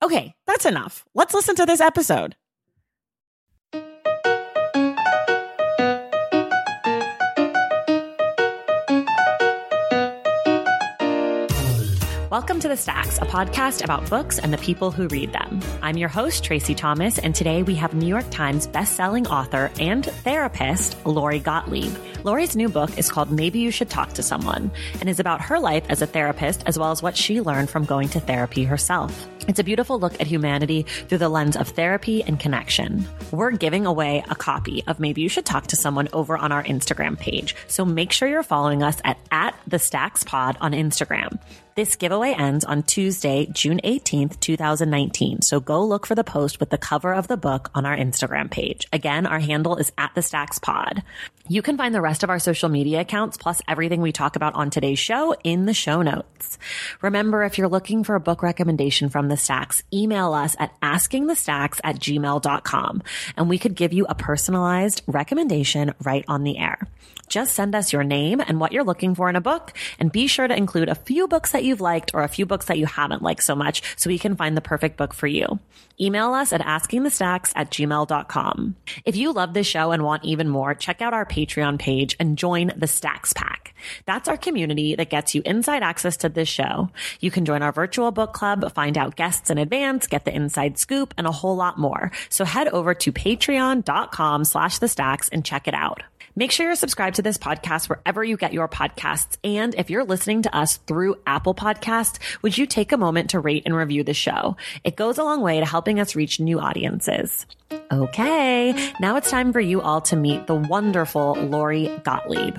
Okay, that's enough. Let's listen to this episode. Welcome to The Stacks, a podcast about books and the people who read them. I'm your host, Tracy Thomas, and today we have New York Times bestselling author and therapist, Lori Gottlieb. Lori's new book is called Maybe You Should Talk to Someone and is about her life as a therapist as well as what she learned from going to therapy herself. It's a beautiful look at humanity through the lens of therapy and connection. We're giving away a copy of Maybe You Should Talk to Someone over on our Instagram page. So make sure you're following us at, at the Stacks Pod on Instagram. This giveaway ends on Tuesday, June 18th, 2019. So go look for the post with the cover of the book on our Instagram page. Again, our handle is at the Stacks Pod. You can find the rest of our social media accounts plus everything we talk about on today's show in the show notes. Remember, if you're looking for a book recommendation from the Stacks, email us at askingthestacks at gmail.com and we could give you a personalized recommendation right on the air. Just send us your name and what you're looking for in a book and be sure to include a few books that you've liked or a few books that you haven't liked so much so we can find the perfect book for you. Email us at askingthestacks at gmail.com. If you love this show and want even more, check out our Patreon page and join the Stacks Pack. That's our community that gets you inside access to this show. You can join our virtual book club, find out guests in advance, get the inside scoop, and a whole lot more. So head over to patreon.com slash the stacks and check it out. Make sure you're subscribed to this podcast wherever you get your podcasts. And if you're listening to us through Apple Podcasts, would you take a moment to rate and review the show? It goes a long way to helping us reach new audiences. Okay, now it's time for you all to meet the wonderful Lori Gottlieb.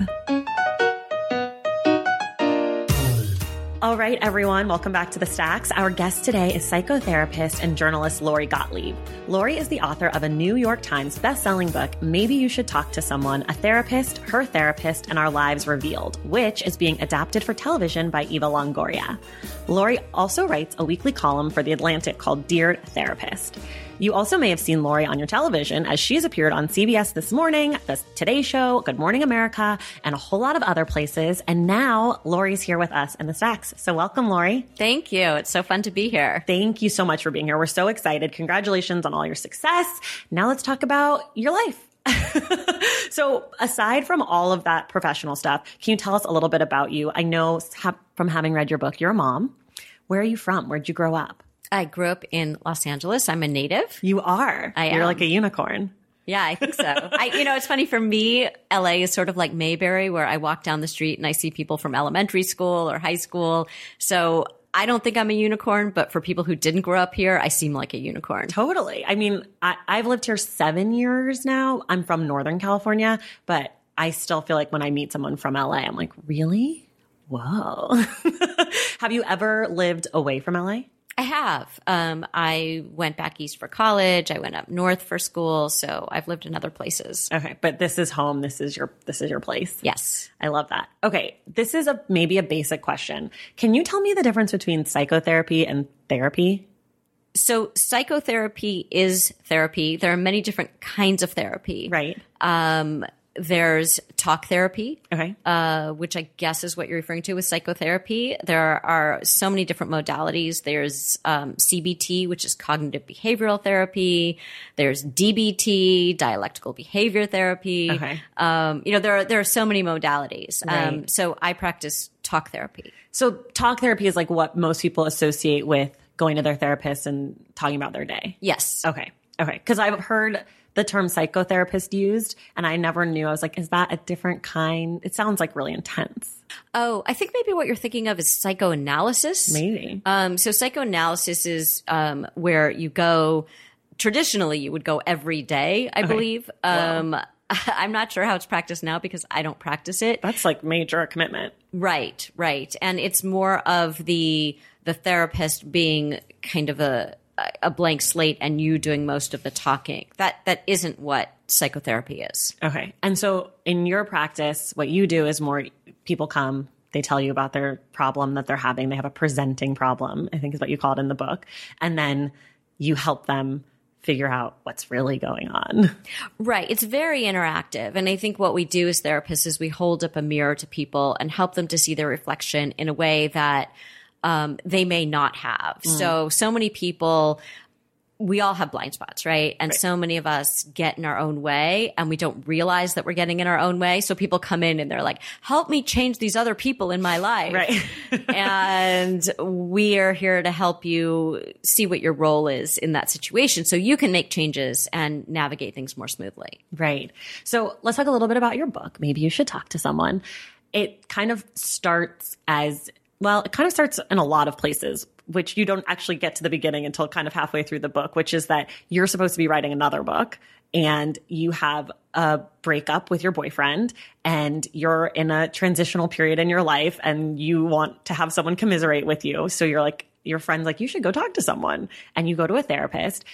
All right, everyone, welcome back to the Stacks. Our guest today is psychotherapist and journalist Lori Gottlieb. Lori is the author of a New York Times bestselling book, Maybe You Should Talk to Someone, a therapist, her therapist, and our lives revealed, which is being adapted for television by Eva Longoria. Lori also writes a weekly column for The Atlantic called Dear Therapist. You also may have seen Lori on your television as she's appeared on CBS This Morning, The Today Show, Good Morning America, and a whole lot of other places. And now Lori's here with us in the stacks. So welcome, Lori. Thank you. It's so fun to be here. Thank you so much for being here. We're so excited. Congratulations on all your success. Now let's talk about your life. so, aside from all of that professional stuff, can you tell us a little bit about you? I know from having read your book, you're a mom. Where are you from? Where'd you grow up? I grew up in Los Angeles. I'm a native. You are. I You're am. like a unicorn. Yeah, I think so. I, you know, it's funny for me. LA is sort of like Mayberry, where I walk down the street and I see people from elementary school or high school. So I don't think I'm a unicorn, but for people who didn't grow up here, I seem like a unicorn. Totally. I mean, I, I've lived here seven years now. I'm from Northern California, but I still feel like when I meet someone from LA, I'm like, really? Whoa. Have you ever lived away from LA? I have. Um, I went back east for college. I went up north for school. So I've lived in other places. Okay, but this is home. This is your this is your place. Yes. I love that. Okay, this is a maybe a basic question. Can you tell me the difference between psychotherapy and therapy? So psychotherapy is therapy. There are many different kinds of therapy. Right. Um, there's talk therapy, Okay. uh, which I guess is what you're referring to with psychotherapy. There are so many different modalities. There's um, CBT, which is cognitive behavioral therapy. There's DBT, dialectical behavior therapy. Okay. Um, you know, there are there are so many modalities. Um, so I practice talk therapy. So talk therapy is like what most people associate with going to their therapist and talking about their day. Yes. Okay. Okay. Because I've heard the term psychotherapist used and I never knew. I was like, is that a different kind? It sounds like really intense. Oh, I think maybe what you're thinking of is psychoanalysis. Maybe. Um, so psychoanalysis is um, where you go. Traditionally, you would go every day, I believe. Um, I'm not sure how it's practiced now because I don't practice it. That's like major commitment. Right, right, and it's more of the the therapist being kind of a a blank slate and you doing most of the talking. That that isn't what psychotherapy is. Okay. And so in your practice, what you do is more people come, they tell you about their problem that they're having. They have a presenting problem, I think is what you call it in the book. And then you help them figure out what's really going on. Right. It's very interactive. And I think what we do as therapists is we hold up a mirror to people and help them to see their reflection in a way that um, they may not have. So, so many people, we all have blind spots, right? And so many of us get in our own way and we don't realize that we're getting in our own way. So people come in and they're like, help me change these other people in my life. Right. and we are here to help you see what your role is in that situation so you can make changes and navigate things more smoothly. Right. So let's talk a little bit about your book. Maybe you should talk to someone. It kind of starts as well, it kind of starts in a lot of places, which you don't actually get to the beginning until kind of halfway through the book, which is that you're supposed to be writing another book and you have a breakup with your boyfriend and you're in a transitional period in your life and you want to have someone commiserate with you. So you're like, your friend's like, you should go talk to someone and you go to a therapist.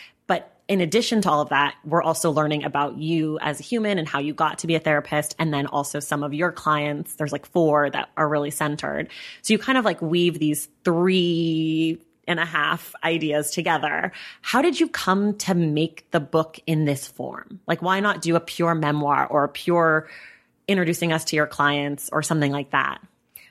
In addition to all of that, we're also learning about you as a human and how you got to be a therapist. And then also some of your clients, there's like four that are really centered. So you kind of like weave these three and a half ideas together. How did you come to make the book in this form? Like, why not do a pure memoir or a pure introducing us to your clients or something like that?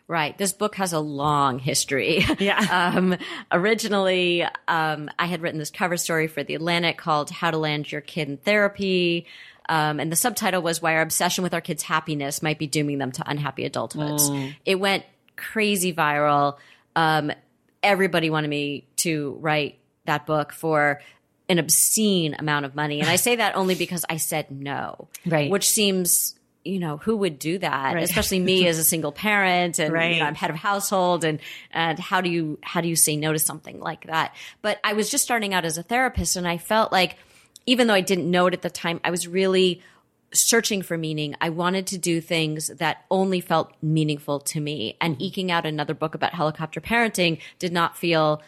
Right. This book has a long history. Yeah. um, originally, um, I had written this cover story for The Atlantic called How to Land Your Kid in Therapy. Um, and the subtitle was Why Our Obsession with Our Kids' Happiness Might Be Dooming Them to Unhappy Adulthoods. It went crazy viral. Um, everybody wanted me to write that book for an obscene amount of money. And I say that only because I said no. Right. Which seems, you know, who would do that? Right. Especially me as a single parent and Right. you know, I'm head of household and and how do you how do you say no to something like that? But I was just starting out as a therapist and I felt like even though I didn't know it at the time, I was really searching for meaning. I wanted to do things that only felt meaningful to me. And mm-hmm. eking out another book about helicopter parenting did not feel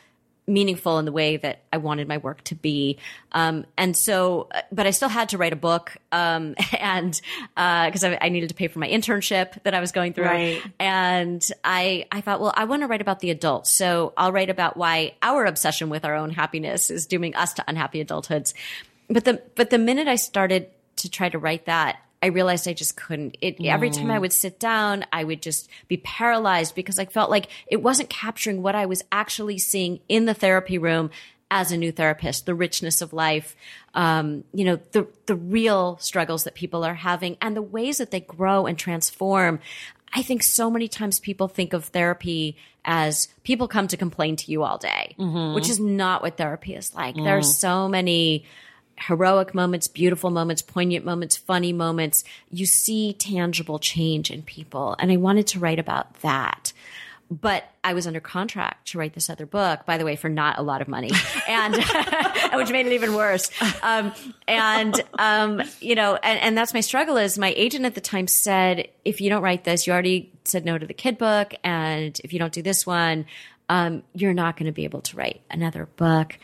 meaningful in the way that I wanted my work to be. Um, and so, uh, but I still had to write a book. Um, and, uh, cause I, I needed to pay for my internship that I was going through. Right. And I, I thought, well, I want to write about the adults. So I'll write about why our obsession with our own happiness is dooming us to unhappy adulthoods. But the, but the minute I started to try to write that, I realized I just couldn't. It every time I mm. would sit down, I would just be paralyzed because I felt like it wasn't capturing what I was actually seeing in the therapy room as a new therapist, the richness of life, um, you know, the the real struggles that people are having and the ways that they grow and transform. I think so many times people think of therapy as people come to complain to you all day, mm-hmm. which is not what therapy is like. There are mm. so many heroic moments, beautiful moments, poignant moments, funny moments. You see tangible change in people. And I wanted to write about that. But I was under contract to write this other book, by the way, for not a lot of money, and which made it even worse. Um, and um, you know, and, and that's my struggle. Is my agent at the time said, if you don't write this, you already said no to the kid book, and if you don't do this one, um, you're not going to be able to write another book.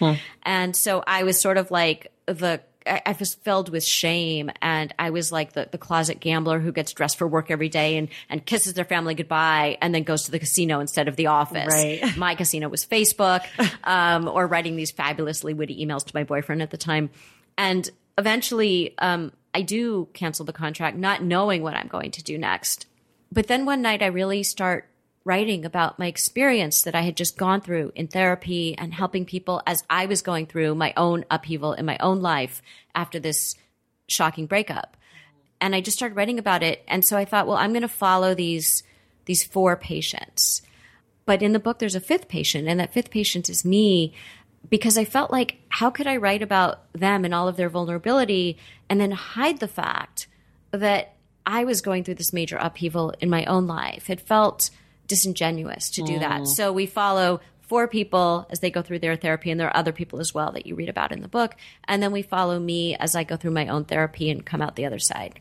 And so I was sort of like the I I was filled with shame and I was like the, the closet gambler who gets dressed for work every day and, and kisses their family goodbye and then goes to the casino instead of the office. Right. My casino was Facebook, um, or writing these fabulously witty emails to my boyfriend at the time. And eventually, um, I do cancel the contract, not knowing what I'm going to do next. But then one night I really start writing about my experience that I had just gone through in therapy and helping people as I was going through my own upheaval in my own life after this shocking breakup. And I just started writing about it. And so I thought, well, I'm going to follow these, these four patients. But in the book, there's a fifth patient, and that fifth patient is me because I felt like, how could I write about them and all of their vulnerability and then hide the fact that I was going through this major upheaval in my own life? It felt disingenuous to do that. Mm. So we follow four people as they go through their therapy, and there are other people as well that you read about in the book. And then we follow me as I go through my own therapy and come out the other side.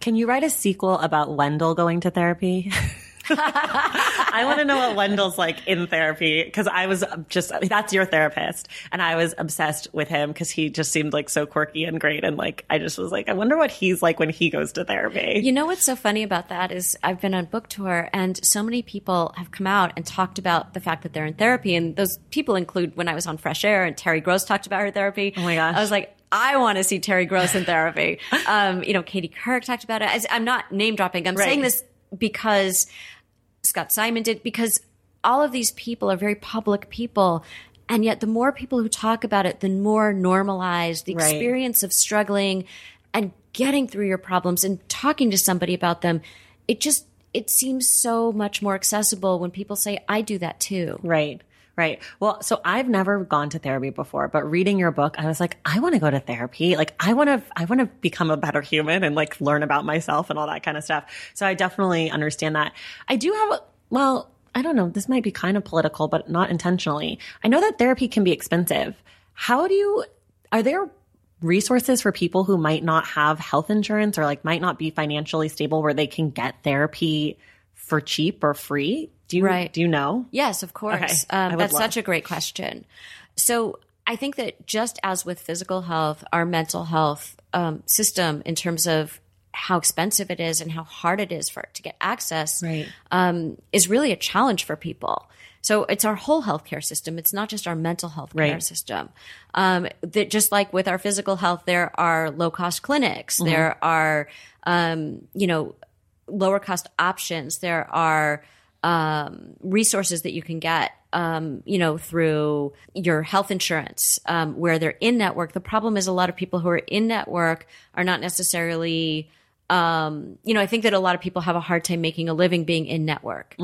Can you write a sequel about Wendell going to therapy? I want to know what Wendell's like in therapy because I was just, that's your therapist. And I was obsessed with him because he just seemed like so quirky and great. And like, I just was like, I wonder what he's like when he goes to therapy. You know what's so funny about that is I've been on book tour and so many people have come out and talked about the fact that they're in therapy. And those people include when I was on Fresh Air and Terry Gross talked about her therapy. Oh my gosh. I was like, I want to see Terry Gross in therapy. Um, you know, Katie Couric talked about it. I'm not name dropping. I'm Right. saying this because Scott Simon did because all of these people are very public people. And yet, the more people who talk about it, the more normalized the Right. experience of struggling and getting through your problems and talking to somebody about them. It just, it seems so much more accessible when people say, I do that too. Right. Right. Well, so I've never gone to therapy before, but reading your book, I was like, I want to go to therapy. Like, I want to, I want to become a better human and like learn about myself and all that kind of stuff. So I definitely understand that. I do have, well, I don't know. This might be kind of political, but not intentionally. I know that therapy can be expensive. How do you, are there resources for people who might not have health insurance or like might not be financially stable where they can get therapy for cheap or free? Do you, Right. do you know? Yes, of course. Okay. Um, that's love- such a great question. So I think that just as with physical health, our mental health um, system, in terms of how expensive it is and how hard it is for it to get access, Right. um, is really a challenge for people. So it's our whole healthcare system. It's not just our mental health care Right. system. Um, that just like with our physical health, there are low cost clinics. Mm-hmm. There are, um, you know, lower cost options. There are um, resources that you can get, um, you know, through your health insurance, um, where they're in network. The problem is a lot of people who are in network are not necessarily, um, you know, I think that a lot of people have a hard time making a living being in network.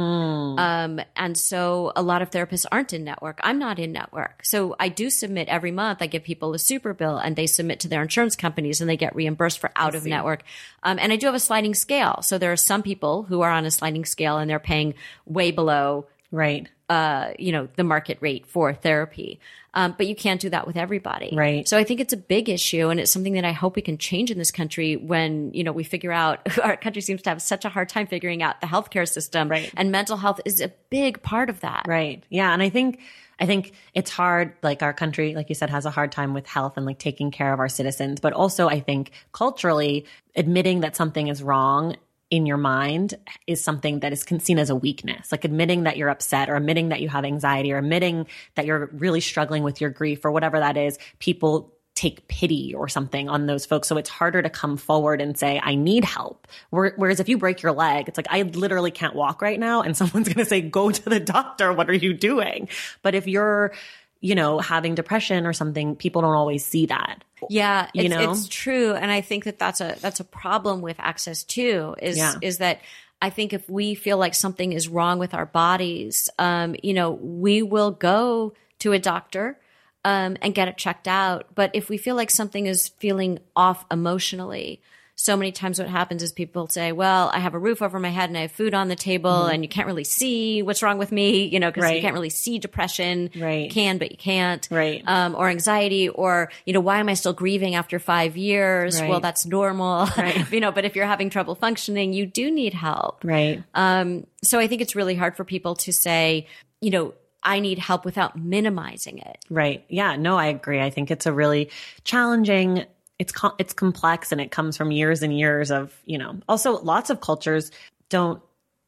Um, and so a lot of therapists aren't in network. I'm not in network. So I do submit every month. I give people a super bill and they submit to their insurance companies and they get reimbursed for out of network. Um, and I do have a sliding scale. So there are some people who are on a sliding scale and they're paying way below Right. uh, you know, the market rate for therapy. Um, but you can't do that with everybody. Right. So I think it's a big issue and it's something that I hope we can change in this country when, you know, we figure out our country seems to have such a hard time figuring out the healthcare system. Right. And mental health is a big part of that. Right. Yeah. And I think, I think it's hard, like our country, like you said, has a hard time with health and like taking care of our citizens. But also, I think culturally, admitting that something is wrong in your mind is something that is seen as a weakness. Like admitting that you're upset or admitting that you have anxiety or admitting that you're really struggling with your grief or whatever that is, people take pity or something on those folks. So it's harder to come forward and say, I need help. Whereas if you break your leg, it's like, I literally can't walk right now. And someone's going to say, go to the doctor. What are you doing? But if you're, you know, having depression or something, people don't always see that. Yeah, You it's, know? it's true, and I think that that's a that's a problem with access too. Is Yeah. is that I think if we feel like something is wrong with our bodies, um, you know, we will go to a doctor um, and get it checked out. But if we feel like something is feeling off emotionally, so many times what happens is people say, "Well, I have a roof over my head and I have food on the table, and you can't really see what's wrong with me," you know, because you Mm-hmm. Can't really see depression. Right. You Can but you can't Right. um, or anxiety or you know why am i still grieving after five years Right. well that's normal Right. you know but if you're having trouble functioning you do need help Right. um, so i think it's really hard for people to say you know i need help without minimizing it Right. Yeah. No, I agree. I think it's a really challenging. It's com- it's complex and it comes from years and years of you know. Also, lots of cultures don't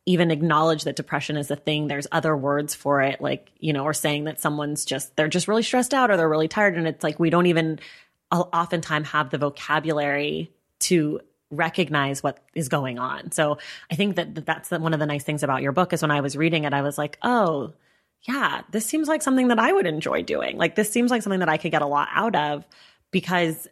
even acknowledge that depression is a thing. There's other words for it, like you know, or saying that someone's just they're just really stressed out or they're really tired, and it's like we don't even oftentimes have the vocabulary to recognize what is going on. So I think that that's one of the nice things about your book is when I was reading it, I was like, oh, yeah, this seems like something that I would enjoy doing. Like this seems like something that I could get a lot out of because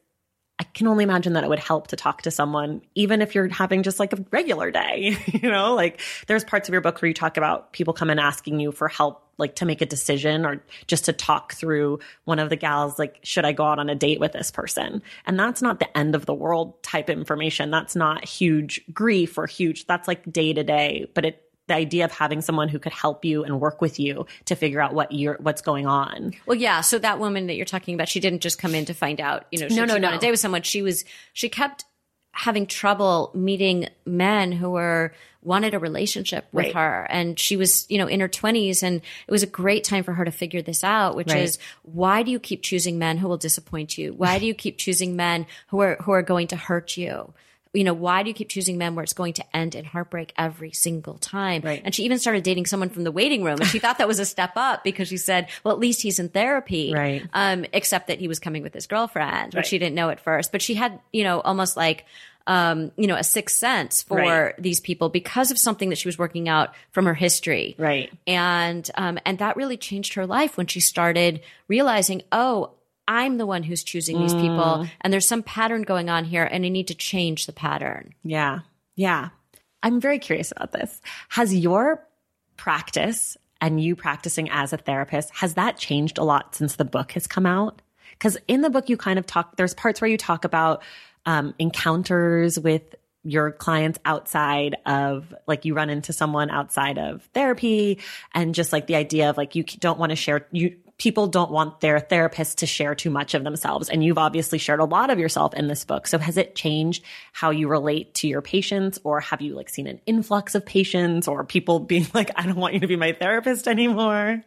I can only imagine that it would help to talk to someone, even if you're having just like a regular day. you know, like there's parts of your book where you talk about people come in asking you for help, like to make a decision or just to talk through one of the gals, like, should I go out on a date with this person? And that's not the end of the world type information. That's not huge grief or huge, that's like day to day, but it the idea of having someone who could help you and work with you to figure out what you're what's going on. Well, yeah. So that woman that you're talking about, she didn't just come in to find out, you know, she, no, no, no. on a date with someone. She was she kept having trouble meeting men who were wanted a relationship with Right. her and she was you know in her 20s and it was a great time for her to figure this out which Right. is why do you keep choosing men who will disappoint you why do you keep choosing men who are who are going to hurt you you know why do you keep choosing men where it's going to end in heartbreak every single time Right. and she even started dating someone from the waiting room and she thought that was a step up because she said well at least he's in therapy Right. um, except that he was coming with his girlfriend, which Right. she didn't know at first. But she had, you know, almost like, um, you know, a sixth sense for Right. these people because of something that she was working out from her history. Right. And um, and that really changed her life when she started realizing, oh, I'm the one who's choosing these Mm. people, and there's some pattern going on here, and I need to change the pattern. Yeah. Yeah. I'm very curious about this. Has your practice and you practicing as a therapist, has that changed a lot since the book has come out? Because in the book, you kind of talk, there's parts where you talk about um, encounters with your clients outside of like you run into someone outside of therapy and just like the idea of like you don't want to share you people don't want their therapist to share too much of themselves and you've obviously shared a lot of yourself in this book so has it changed how you relate to your patients or have you like seen an influx of patients or people being like i don't want you to be my therapist anymore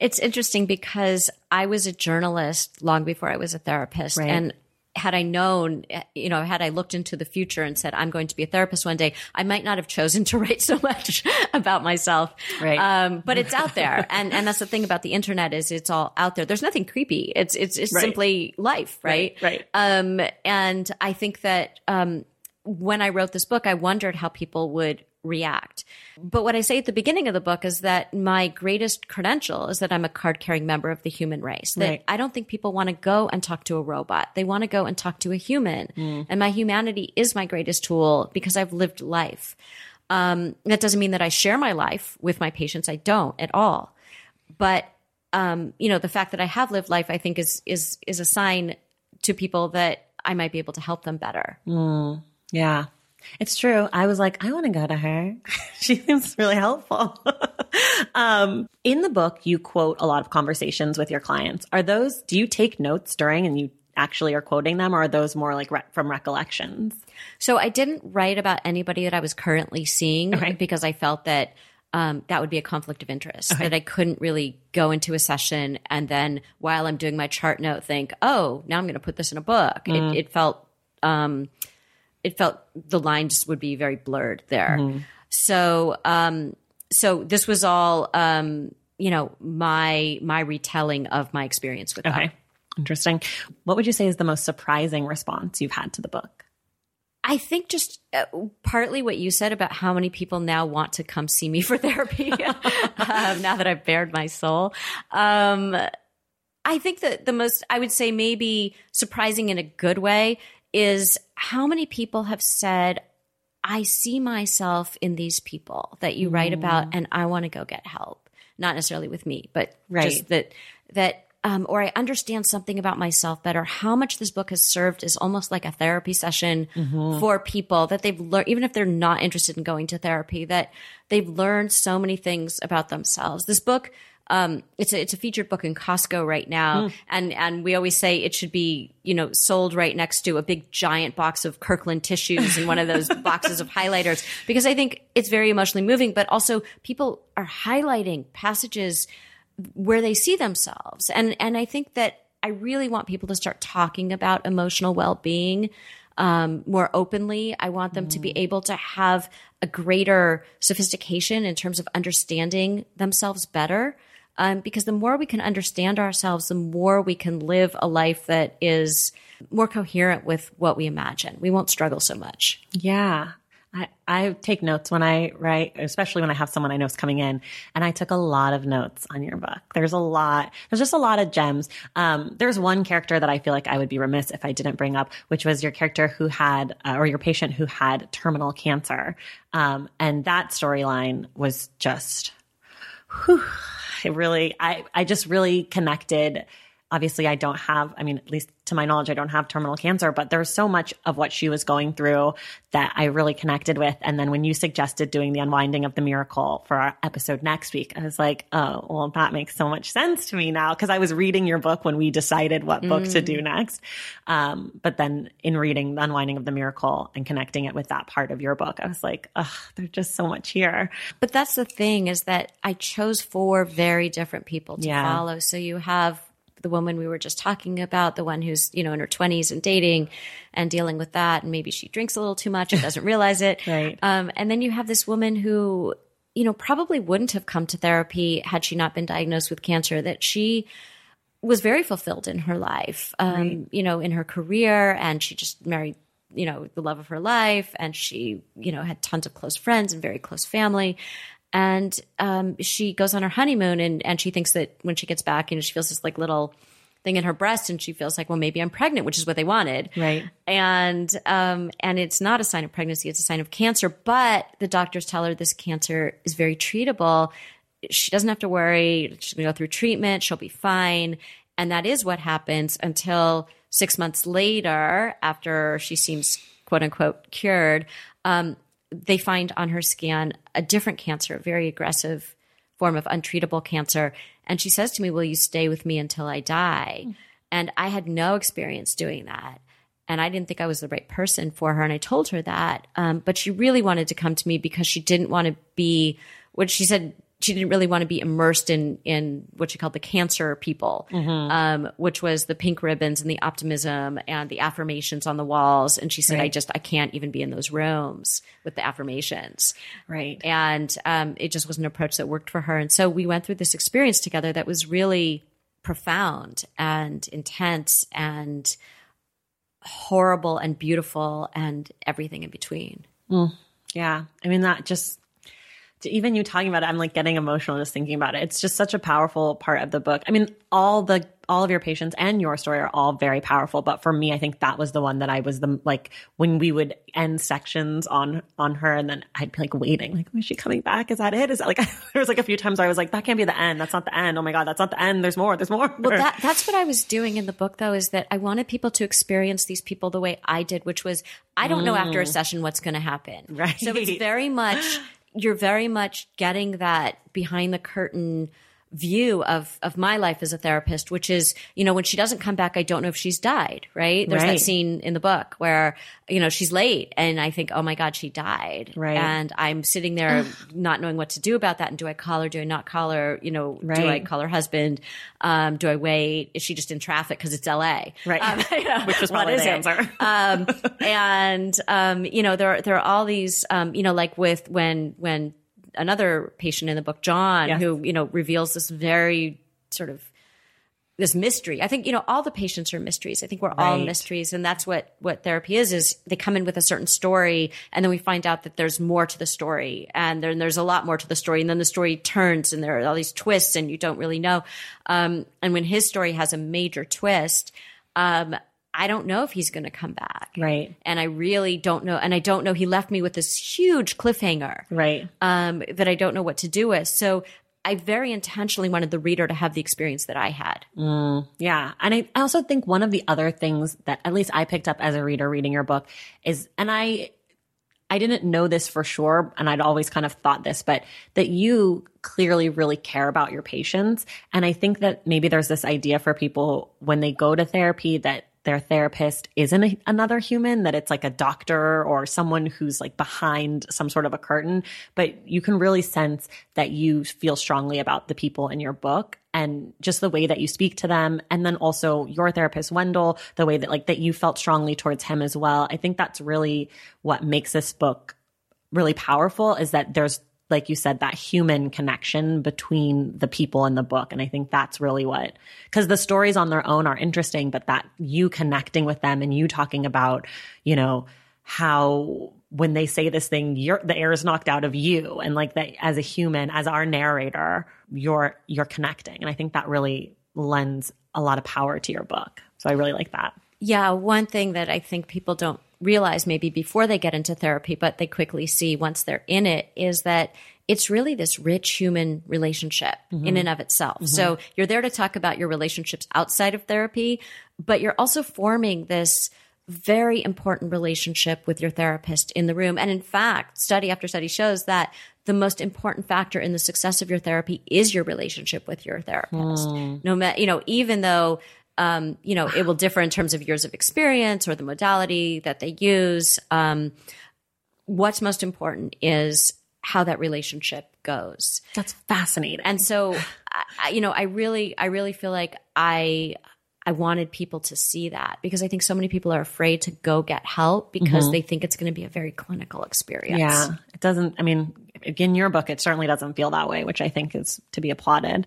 It's interesting because I was a journalist long before I was a therapist. Right. And had I known, you know, had I looked into the future and said, I'm going to be a therapist one day, I might not have chosen to write so much about myself. Right. Um, but it's out there. and, and that's the thing about the internet is it's all out there. There's nothing creepy. It's, it's, it's Right. simply life. Right. Right, Um, and I think that, um, when I wrote this book, I wondered how people would react. But what I say at the beginning of the book is that my greatest credential is that I'm a card carrying member of the human race. That Right. I don't think people want to go and talk to a robot. They want to go and talk to a human. Mm. And my humanity is my greatest tool because I've lived life. Um, that doesn't mean that I share my life with my patients. I don't at all. But um, you know, the fact that I have lived life, I think, is is is a sign to people that I might be able to help them better. Yeah, it's true. I was like, I want to go to her. she seems really helpful. um, in the book, you quote a lot of conversations with your clients. Are those, do you take notes during and you actually are quoting them, or are those more like re- from recollections? So I didn't write about anybody that I was currently seeing Okay. because I felt that um, that would be a conflict of interest. That I couldn't really go into a session and then while I'm doing my chart note think, oh, now I'm going to put this in a book. It, it felt um, it felt the lines would be very blurred there. So um, so this was all um, you know my my retelling of my experience with. Okay. Interesting. What would you say is the most surprising response you've had to the book? I think just uh, partly what you said about how many people now want to come see me for therapy um, now that I've bared my soul. Um, I think that the most, I would say maybe surprising in a good way is how many people have said, I see myself in these people that you write about and I want to go get help. Not necessarily with me, but Right. just that, that, um, or I understand something about myself better. How much this book has served is almost like a therapy session for people that they've learned, even if they're not interested in going to therapy, that they've learned so many things about themselves. This book, um, it's a it's a featured book in Costco right now, and and we always say it should be you know sold right next to a big giant box of Kirkland tissues and one of those boxes of highlighters. Because I think it's very emotionally moving, but also people are highlighting passages where they see themselves, and and I think that I really want people to start talking about emotional well being um, more openly. I want them to be able to have a greater sophistication in terms of understanding themselves better. Um, because the more we can understand ourselves, the more we can live a life that is more coherent with what we imagine. We won't struggle so much. Yeah. I, I take notes when I write, especially when I have someone I know is coming in. And I took a lot of notes on your book. There's a lot, there's just a lot of gems. Um, there's one character that I feel like I would be remiss if I didn't bring up, which was your character who had, uh, or your patient who had terminal cancer. Um, and that storyline was just, whew, it really, I, I just really connected obviously I don't have, I mean, at least to my knowledge, I don't have terminal cancer, but there's so much of what she was going through that I really connected with. And then when you suggested doing the unwinding of the miracle for our episode next week, I was like, oh, well, that makes so much sense to me now. Cause I was reading your book when we decided what book mm. to do mm. next. Um, but then in reading the unwinding of the miracle and connecting it with that part of your book, I was like, oh, there's just so much here. But that's the thing is that I chose four very different people to yeah. follow. So you have the woman we were just talking about, the one who's, you know, in her 20s and dating and dealing with that. And maybe she drinks a little too much and doesn't realize it. right. Um, and then you have this woman who, you know, probably wouldn't have come to therapy had she not been diagnosed with cancer, that she was very fulfilled in her life, um, right. you know, in her career. And she just married you know the love of her life and she you know had tons of close friends and very close family and um, she goes on her honeymoon and, and she thinks that when she gets back, you know, she feels this like little thing in her breast and she feels like, well, maybe I'm pregnant, which is what they wanted. Right. And, um, and it's not a sign of pregnancy. It's a sign of cancer, but the doctors tell her this cancer is very treatable. She doesn't have to worry. She's going to go through treatment. She'll be fine. And that is what happens until six months later, after she seems quote unquote cured, um, they find on her scan a different cancer, a very aggressive form of untreatable cancer. And she says to me, Will you stay with me until I die? Mm. And I had no experience doing that. And I didn't think I was the right person for her. And I told her that. Um, but she really wanted to come to me because she didn't want to be what she said she didn't really want to be immersed in in what she called the cancer people, mm-hmm. um, which was the pink ribbons and the optimism and the affirmations on the walls. And she said, right. "I just I can't even be in those rooms with the affirmations." Right. And um, it just was an approach that worked for her. And so we went through this experience together that was really profound and intense and horrible and beautiful and everything in between. Mm. Yeah. I mean, that just even you talking about it, I'm like getting emotional just thinking about it. It's just such a powerful part of the book. I mean, all the all of your patients and your story are all very powerful, but for me, I think that was the one that I was the like when we would end sections on on her, and then I'd be like waiting, like, is she coming back? Is that it? Is that like there was like a few times I was like, that can't be the end. That's not the end. Oh my god, that's not the end. There's more. There's more. Well, that that's what I was doing in the book though, is that I wanted people to experience these people the way I did, which was I don't mm. know after a mm. session what's going to happen. Right. So it's very much you're very much getting that behind the curtain view of of my life as a therapist, which is, you know, when she doesn't come back, I don't know if she's died, right? There's right. that scene in the book where, you know, she's late and I think, oh my God, she died. Right. And I'm sitting there not knowing what to do about that. And do I call her? Do I not call her? You know, right. do I call her husband? Um, do I wait? Is she just in traffic because it's LA? Right. Um, you know, which was probably the answer. um, and, um, you know, there, there are all these, um, you know, like with when, when another patient in the book, John, yes. who, you know, reveals this very sort of this mystery. I think, you know, all the patients are mysteries. I think we're right. all mysteries. And that's what, what therapy is, is they come in with a certain story and then we find out that there's more to the story and then there's a lot more to the story. And then the story turns and there are all these twists and you don't really know. Um, and when his story has a major twist, um, I don't know if he's going to come back. Right. And I really don't know. And I don't know. He left me with this huge cliffhanger. Right. Um, that I don't know what to do with. So I very intentionally wanted the reader to have the experience that I had. Mm, yeah. And I also think one of the other things that at least I picked up as a reader reading your book is, and I, I didn't know this for sure, and I'd always kind of thought this, but that you clearly really care about your patients. And I think that maybe there's this idea for people when they go to therapy that their therapist isn't a, another human, that it's like a doctor or someone who's like behind some sort of a curtain. But you can really sense that you feel strongly about the people in your book and just the way that you speak to them. And then also your therapist, Wendell, the way that like that you felt strongly towards him as well. I think that's really what makes this book really powerful is that there's like you said, that human connection between the people in the book. And I think that's really what, because the stories on their own are interesting, but that you connecting with them and you talking about, you know, how when they say this thing, the air is knocked out of you. And like that as a human, as our narrator, you're, you're connecting. And I think that really lends a lot of power to your book. So I really like that. Yeah. One thing that I think people don't realize maybe before they get into therapy, but they quickly see once they're in it is that it's really this rich human relationship mm-hmm. in and of itself. Mm-hmm. So you're there to talk about your relationships outside of therapy, but you're also forming this very important relationship with your therapist in the room. And in fact, study after study shows that the most important factor in the success of your therapy is your relationship with your therapist. Mm. No matter, you know, even though um, you know, it will differ in terms of years of experience or the modality that they use. Um, what's most important is how that relationship goes. That's fascinating. And so, I, you know, I really, I really feel like I, I wanted people to see that because I think so many people are afraid to go get help because mm-hmm. they think it's going to be a very clinical experience. Yeah. It doesn't, I mean, in your book, it certainly doesn't feel that way, which I think is to be applauded.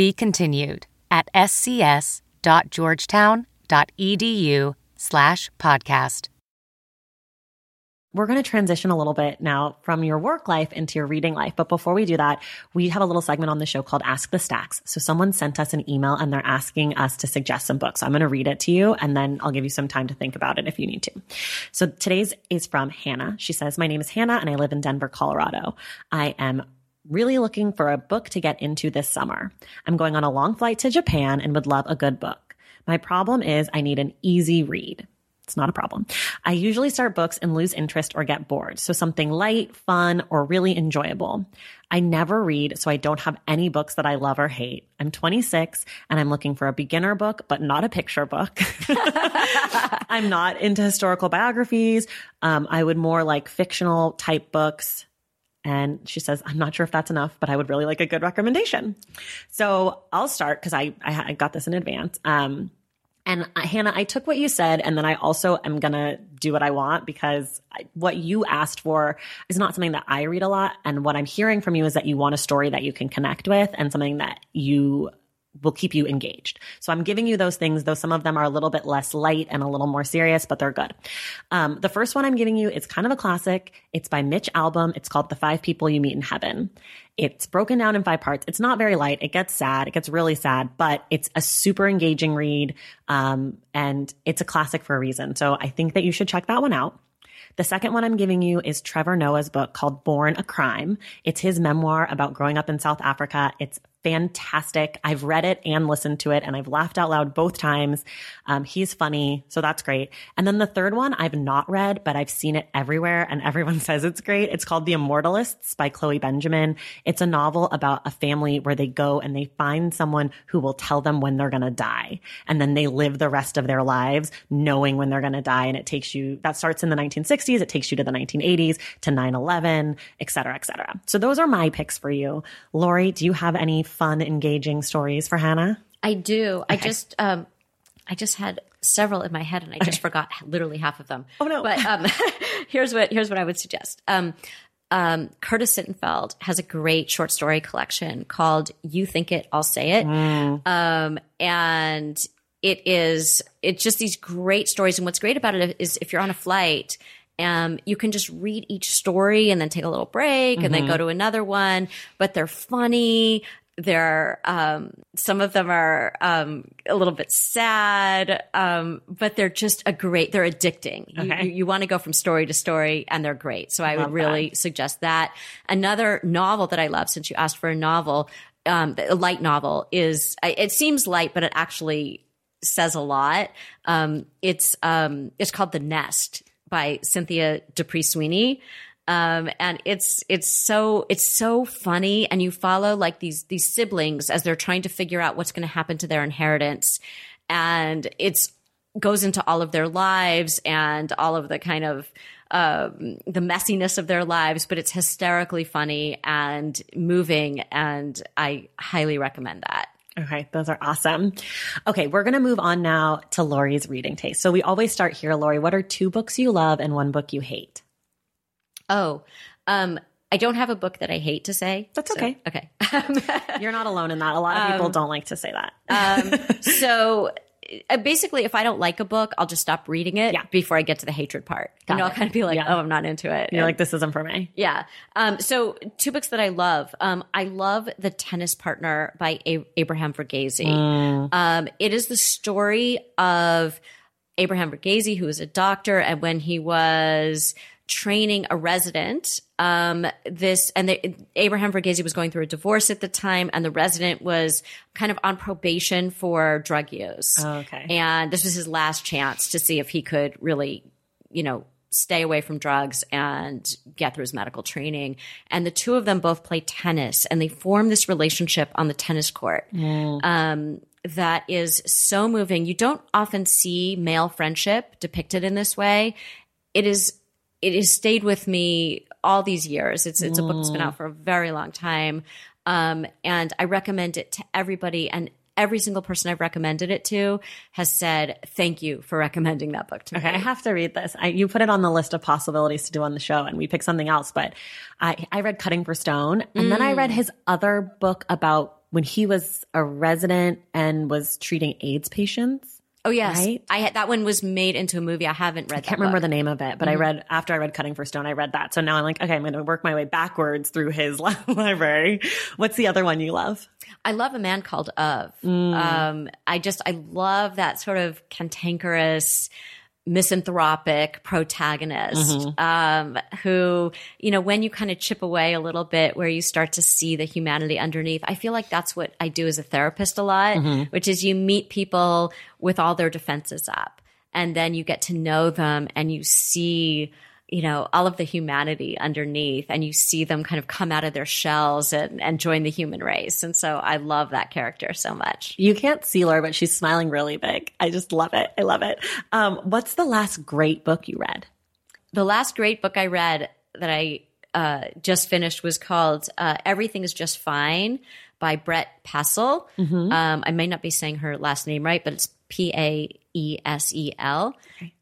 be continued at scs.georgetown.edu slash podcast. We're going to transition a little bit now from your work life into your reading life. But before we do that, we have a little segment on the show called Ask the Stacks. So someone sent us an email and they're asking us to suggest some books. I'm going to read it to you and then I'll give you some time to think about it if you need to. So today's is from Hannah. She says, My name is Hannah and I live in Denver, Colorado. I am really looking for a book to get into this summer. I'm going on a long flight to Japan and would love a good book. My problem is I need an easy read. It's not a problem. I usually start books and lose interest or get bored. So something light, fun, or really enjoyable. I never read, so I don't have any books that I love or hate. I'm 26 and I'm looking for a beginner book, but not a picture book. I'm not into historical biographies. Um, I would more like fictional type books And she says, I'm not sure if that's enough, but I would really like a good recommendation. So I'll start because I, I, I got this in advance. Um, and Hannah, I took what you said, and then I also am going to do what I want because I, what you asked for is not something that I read a lot. And what I'm hearing from you is that you want a story that you can connect with and something that you will keep you engaged. So I'm giving you those things, though some of them are a little bit less light and a little more serious, but they're good. Um, the first one I'm giving you is kind of a classic. It's by Mitch Albom. It's called The Five People You Meet in Heaven. It's broken down in five parts. It's not very light. It gets sad. It gets really sad, but it's a super engaging read. Um, and it's a classic for a reason. So I think that you should check that one out. The second one I'm giving you is Trevor Noah's book called Born a Crime. It's his memoir about growing up in South Africa. It's fantastic. I've read it and listened to it and I've laughed out loud both times. Um, he's funny. So that's great. And then the third one I've not read, but I've seen it everywhere and everyone says it's great. It's called The Immortalists by Chloe Benjamin. It's a novel about a family where they go and they find someone who will tell them when they're going to die. And then they live the rest of their lives knowing when they're going to die. And it takes you, that starts in the 1960s. It takes you to the 1980s to 9-11, et cetera, et cetera. So those are my picks for you. Lori, do you have any fun, engaging stories for Hannah? I do. I just um I just had several in my head and I just forgot literally half of them. Oh, no. But um here's what here's what I would suggest. Um um, Curtis Sittenfeld has a great short story collection called "You Think It, I'll Say It," um, and it is it's just these great stories. And what's great about it is if you're on a flight um, you can just read each story and then take a little break and then go to another one. But they're funny. They're um, some of them are um, a little bit sad, um, but they're just a great. They're addicting. You- Okay. You, you want to go from story to story, and they're great. So I Love would really suggest that. Another novel that I love, since you asked for a novel, um, a light novel is. It seems light, but it actually says a lot. Um, it's um, it's called The Nest by Cynthia D'Aprix Sweeney. Um, and it's it's so it's so funny, and you follow like these these siblings as they're trying to figure out what's going to happen to their inheritance, and it's goes into all of their lives and all of the kind of um, the messiness of their lives, but it's hysterically funny and moving, and I highly recommend that. Okay, those are awesome. Okay, we're going to move on now to Lori's reading taste. So we always start here, Lori. What are two books you love and one book you hate? Oh, um, I don't have a book that I hate to say. That's So- okay. okay. You're not alone in that. A lot of people don't like to say that. um, so uh, basically, if I don't like a book, I'll just stop reading it Yeah. before I get to the hatred part. Got you know, it. I'll kind of be like, Yeah. oh, I'm not into it. You're And- like, this isn't for me. yeah. Um, so two books that I love. Um, I love The Tennis Partner by A- Abraham Verghese. Um, it is the story of Abraham Verghese, who is a doctor, and when he was training a resident, um, this and the, Abraham Verghese was going through a divorce at the time, and the resident was kind of on probation for drug use. Oh, okay. And this was his last chance to see if he could really, you know, stay away from drugs and get through his medical training. And the two of them both play tennis and they form this relationship on the tennis court. Um, that is so moving. You don't often see male friendship depicted in this way. It is, it has stayed with me all these years. It's, it's a book that's been out for a very long time. Um, and I recommend it to everybody and every single person I've recommended it to has said, thank you for recommending that book to Okay, I have to read this. I, you put it on the list of possibilities to do on the show, and we picked something else. But I, I read Cutting for Stone, and then I read his other book about when he was a resident and was treating AIDS patients. Oh yes, Right? I had, that one was made into a movie. I haven't read. I can't remember the name of it, but I read after I read Cutting for Stone, I read that. So now I'm like, okay, I'm going to work my way backwards through his library. What's the other one you love? I love a man called Ove. Mm. Um, I just I love that sort of cantankerous, misanthropic protagonist Mm-hmm. um, who you know when you kind of chip away a little bit, where you start to see the humanity underneath. I feel like that's what I do as a therapist a lot, Mm-hmm. which is you meet people with all their defenses up, and then you get to know them, and you see you know, all of the humanity underneath and you see them kind of come out of their shells and, and join the human race. And so I love that character so much. You can't see Laura, but she's smiling really big. I just love it. I love it. Um, what's the last great book you read? The last great book I read that I uh, just finished was called uh, Everything is Just Fine by Brett Paesel. Um, I may not be saying her last name right, but it's P A E S E L.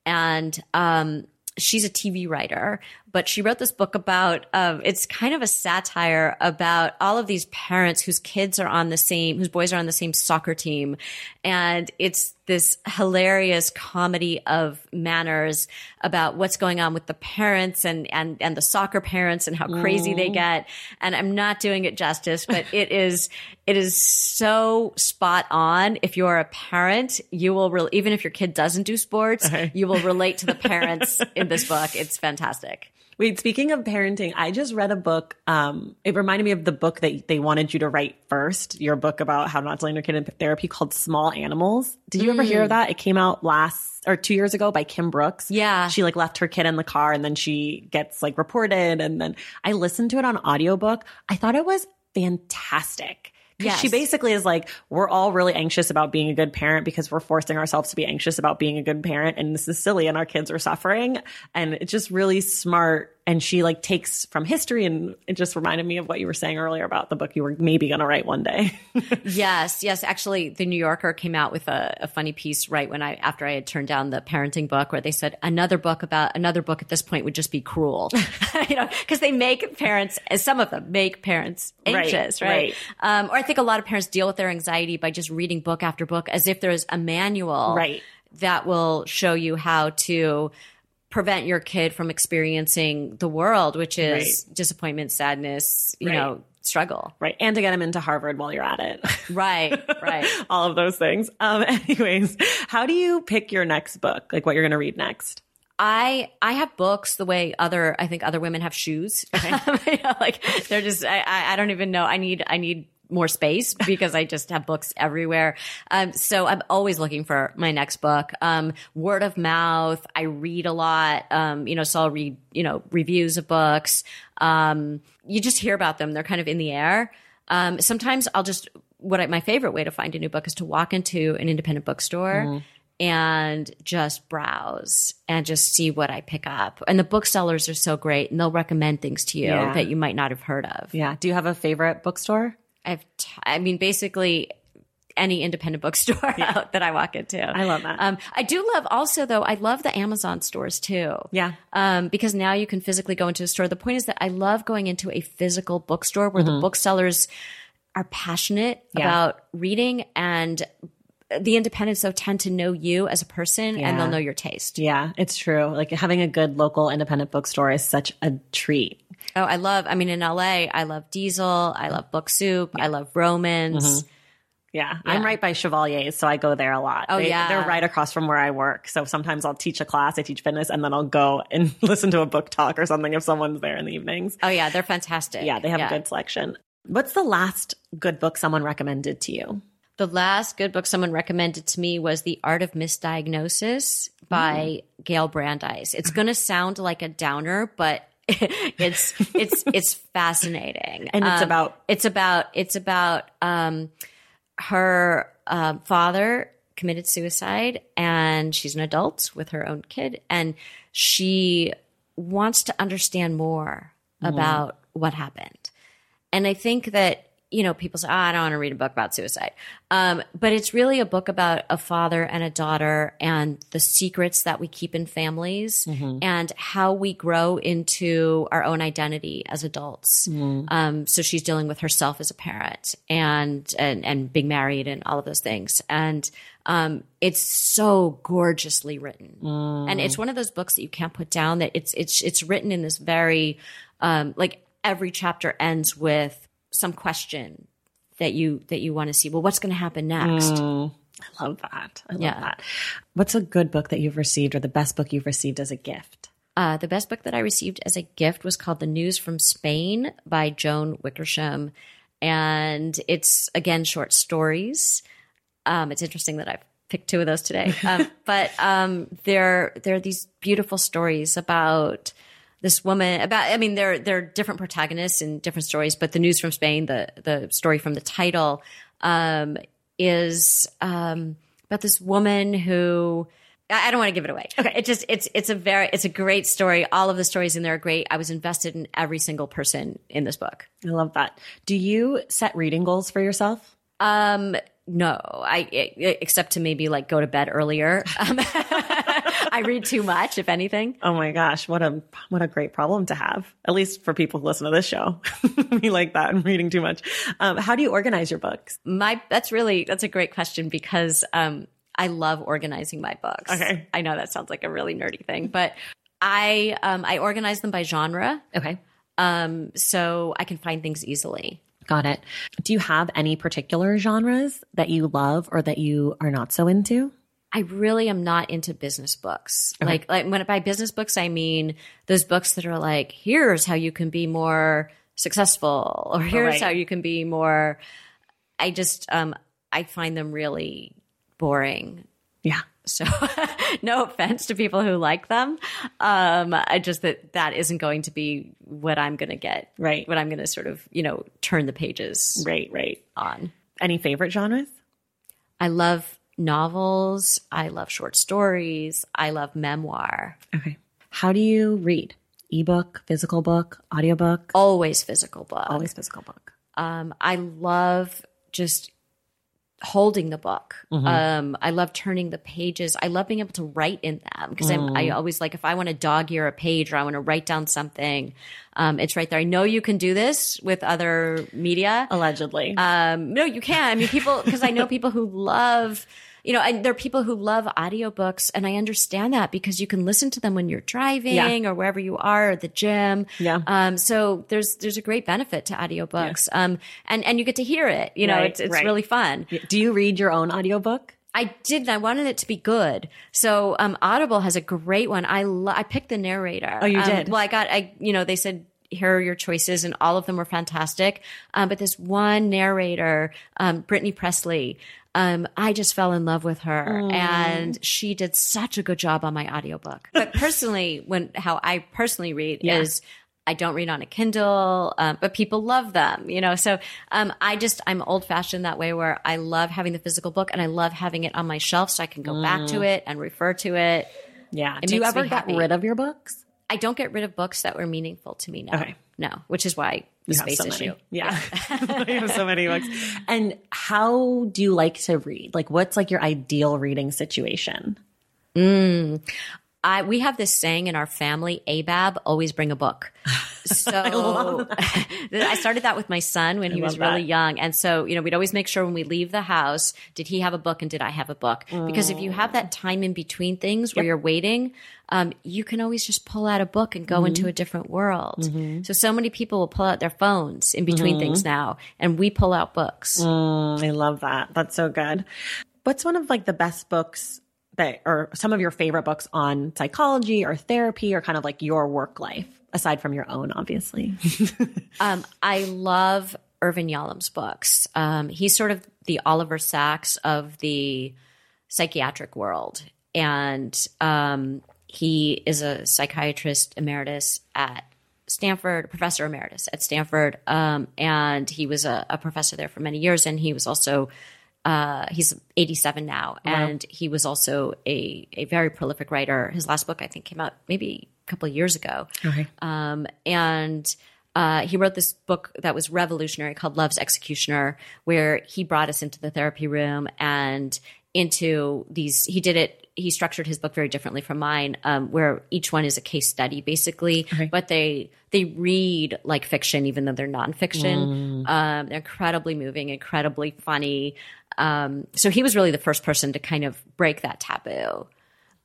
And um, she's a TV writer, but she wrote this book about um, it's kind of a satire about all of these parents whose kids are on the same, whose boys are on the same soccer team, and it's this hilarious comedy of manners about what's going on with the parents and and and the soccer parents and how crazy they get. And I'm not doing it justice, but it is it is so spot on. If you're a parent, you will re- even if your kid doesn't do sports, you will relate to the parents in this book. It's fantastic. Wait, speaking of parenting, I just read a book. Um, it reminded me of the book that they wanted you to write first, your book about how not to land your kid in therapy called Small Animals. Did you ever hear of that? It came out last or two years ago by Kim Brooks. Yeah. She like left her kid in the car and then she gets like reported. And then I listened to it on audiobook. I thought it was fantastic. Yes. She basically is like, we're all really anxious about being a good parent because we're forcing ourselves to be anxious about being a good parent. And this is silly and our kids are suffering. And it's just really smart. And she like takes from history and it just reminded me of what you were saying earlier about the book you were maybe going to write one day. Yes, yes. Actually, the New Yorker came out with a, a funny piece right when I after I had turned down the parenting book, where they said another book about another book at this point would just be cruel, you know, because they make parents, some of them make parents Right, anxious, right? right. Um, or I think a lot of parents deal with their anxiety by just reading book after book as if there's a manual, Right. that will show you how to prevent your kid from experiencing the world, which is disappointment, sadness, you Right. know, struggle. right. And to get him into Harvard while you're at it. Right, right. all of those things. Um, anyways, how do you pick your next book? Like what you're going to read next? I I have books the way other I think other women have shoes. You know, like they're just I, I I don't even know. I need I need more space because I just have books everywhere. Um, so I'm always looking for my next book. Um, word of mouth. I read a lot. Um, you know, so I'll read you know reviews of books. Um, you just hear about them. They're kind of in the air. Um, sometimes I'll just what I, my favorite way to find a new book is to walk into an independent bookstore and just browse and just see what I pick up. And the booksellers are so great and they'll recommend things to you Yeah. that you might not have heard of. Yeah. Do you have a favorite bookstore? I've, t- I mean, basically any independent bookstore out that I walk into. I love that. Um, I do love also though, I love the Amazon stores too. Yeah. Um, because now you can physically go into a store. The point is that I love going into a physical bookstore where the booksellers are passionate Mm-hmm. Yeah. about reading and the independents though tend to know you as a person and they'll know your taste. Yeah, it's true. Like having a good local independent bookstore is such a treat. Oh, I love, I mean, in LA, I love Diesel. I love Book Soup. I love Vroman's. Mm-hmm. Yeah, I'm right by Chevalier's, so I go there a lot. Oh, They, yeah. They're right across from where I work. So sometimes I'll teach a class, I teach fitness, and then I'll go and listen to a book talk or something if someone's there in the evenings. Oh, yeah, they're fantastic. Yeah, they have a good selection. What's the last good book someone recommended to you? The last good book someone recommended to me was The Art of Misdiagnosis by mm. Gail Brandeis. It's going to sound like a downer, but it's it's it's fascinating. And it's Um, about it's about it's about um, her um, father committed suicide, and she's an adult with her own kid, and she wants to understand more about what happened. And I think that, you know, people say, oh, I don't want to read a book about suicide. Um, but it's really a book about a father and a daughter and the secrets that we keep in families and how we grow into our own identity as adults. Um, so she's dealing with herself as a parent and, and, and being married and all of those things. And, um, it's so gorgeously written. And it's one of those books that you can't put down that it's, it's, it's written in this very, um, like every chapter ends with some question that you that you want to see. Well, what's going to happen next? I love that. I love Yeah. that. What's a good book that you've received or the best book you've received as a gift? Uh, the best book that I received as a gift was called "The News from Spain" by Joan Wickersham, and it's again short stories. Um, it's interesting that I've picked two of those today, um, but um, they're they're these beautiful stories about this woman about i mean they're they're different protagonists in different stories but the news from spain the the story from the title um is um about this woman who I I don't want to give it away. Okay. It just it's it's a very it's a great story. All of the stories in there are great. I was invested in every single person in this book. I love that. Do you set reading goals for yourself? Um no, I except to maybe like go to bed earlier. Um, I read too much, if anything. Oh my gosh, what a what a great problem to have. At least for people who listen to this show, we like that and reading too much. Um, how do you organize your books? My that's really that's a great question because um, I love organizing my books. Okay. I know that sounds like a really nerdy thing, but I um, I organize them by genre. Okay, Um, so I can find things easily. got it. Do you have any particular genres that you love or that you are not so into? I really am not into business books. Like, like when by business books, I mean those books that are like, here's how you can be more successful, or here's right. how you can be more. I just, um, I find them really boring. Yeah. So, no offense to people who like them. Um, I just that that isn't going to be what I'm going to get. Right. What I'm going to sort of, you know, turn the pages Right, right. on. Any favorite genres? I love novels. I love short stories. I love memoir. Okay. How do you read? Ebook, physical book, audiobook? Always physical book. Always physical book. Um, I love just holding the book. Um, I love turning the pages. I love being able to write in them because I always like if I want to dog ear a page or I want to write down something, um, it's right there. I know you can do this with other media. Allegedly. Um, no, you can. I mean, people, because I know people who love, you know, and there are people who love audiobooks, and I understand that because you can listen to them when you're driving or wherever you are, or the gym. Yeah. Um, so there's there's a great benefit to audiobooks. Um, and and you get to hear it. You know, Right, it's it's right. really fun. do you read your own audiobook? I did. I wanted it to be good. So um, Audible has a great one. I lo- I picked the narrator. Oh, you Um, did? Well, I got. I you know they said here are your choices, and all of them were fantastic. Um, but this one narrator, um, Brittany Pressley. Um, I just fell in love with her, and she did such a good job on my audiobook. But personally, when how I personally read Yeah. is I don't read on a Kindle, um, but people love them, you know. So um, I just I'm old fashioned that way, where I love having the physical book and I love having it on my shelf so I can go back to it and refer to it. Yeah. It do you ever get happy. rid of your books? I don't get rid of books that were meaningful to me now. Okay. No, which is why the You have space so issue. many. Yeah. you have so many books. And how do you like to read? Like, what's like your ideal reading situation? Mm. I we have this saying in our family, ABAB, always bring a book. So I, started that with my son when he was really that. young. And so, you know, we'd always make sure when we leave the house, did he have a book and did I have a book? Because if you have that time in between things where you're waiting, um, you can always just pull out a book and go into a different world. So, so many people will pull out their phones in between things now, and we pull out books. Mm, I love that. That's so good. What's one of like the best books that, or some of your favorite books on psychology or therapy or kind of like your work life, aside from your own, obviously? Um, I love Irvin Yalom's books. Um, he's sort of the Oliver Sacks of the psychiatric world. And um, he is a psychiatrist emeritus at Stanford, professor emeritus at Stanford. Um, and he was a, a professor there for many years. And he was also, uh, he's 87 now. And he was also a, a very prolific writer. His last book, I think, came out maybe a couple of years ago. Um, and uh, he wrote this book that was revolutionary called Love's Executioner, where he brought us into the therapy room and into these. He did it. He structured his book very differently from mine, um, where each one is a case study, basically. But they they read like fiction, even though they're nonfiction. Um, they're incredibly moving, incredibly funny. Um, so he was really the first person to kind of break that taboo.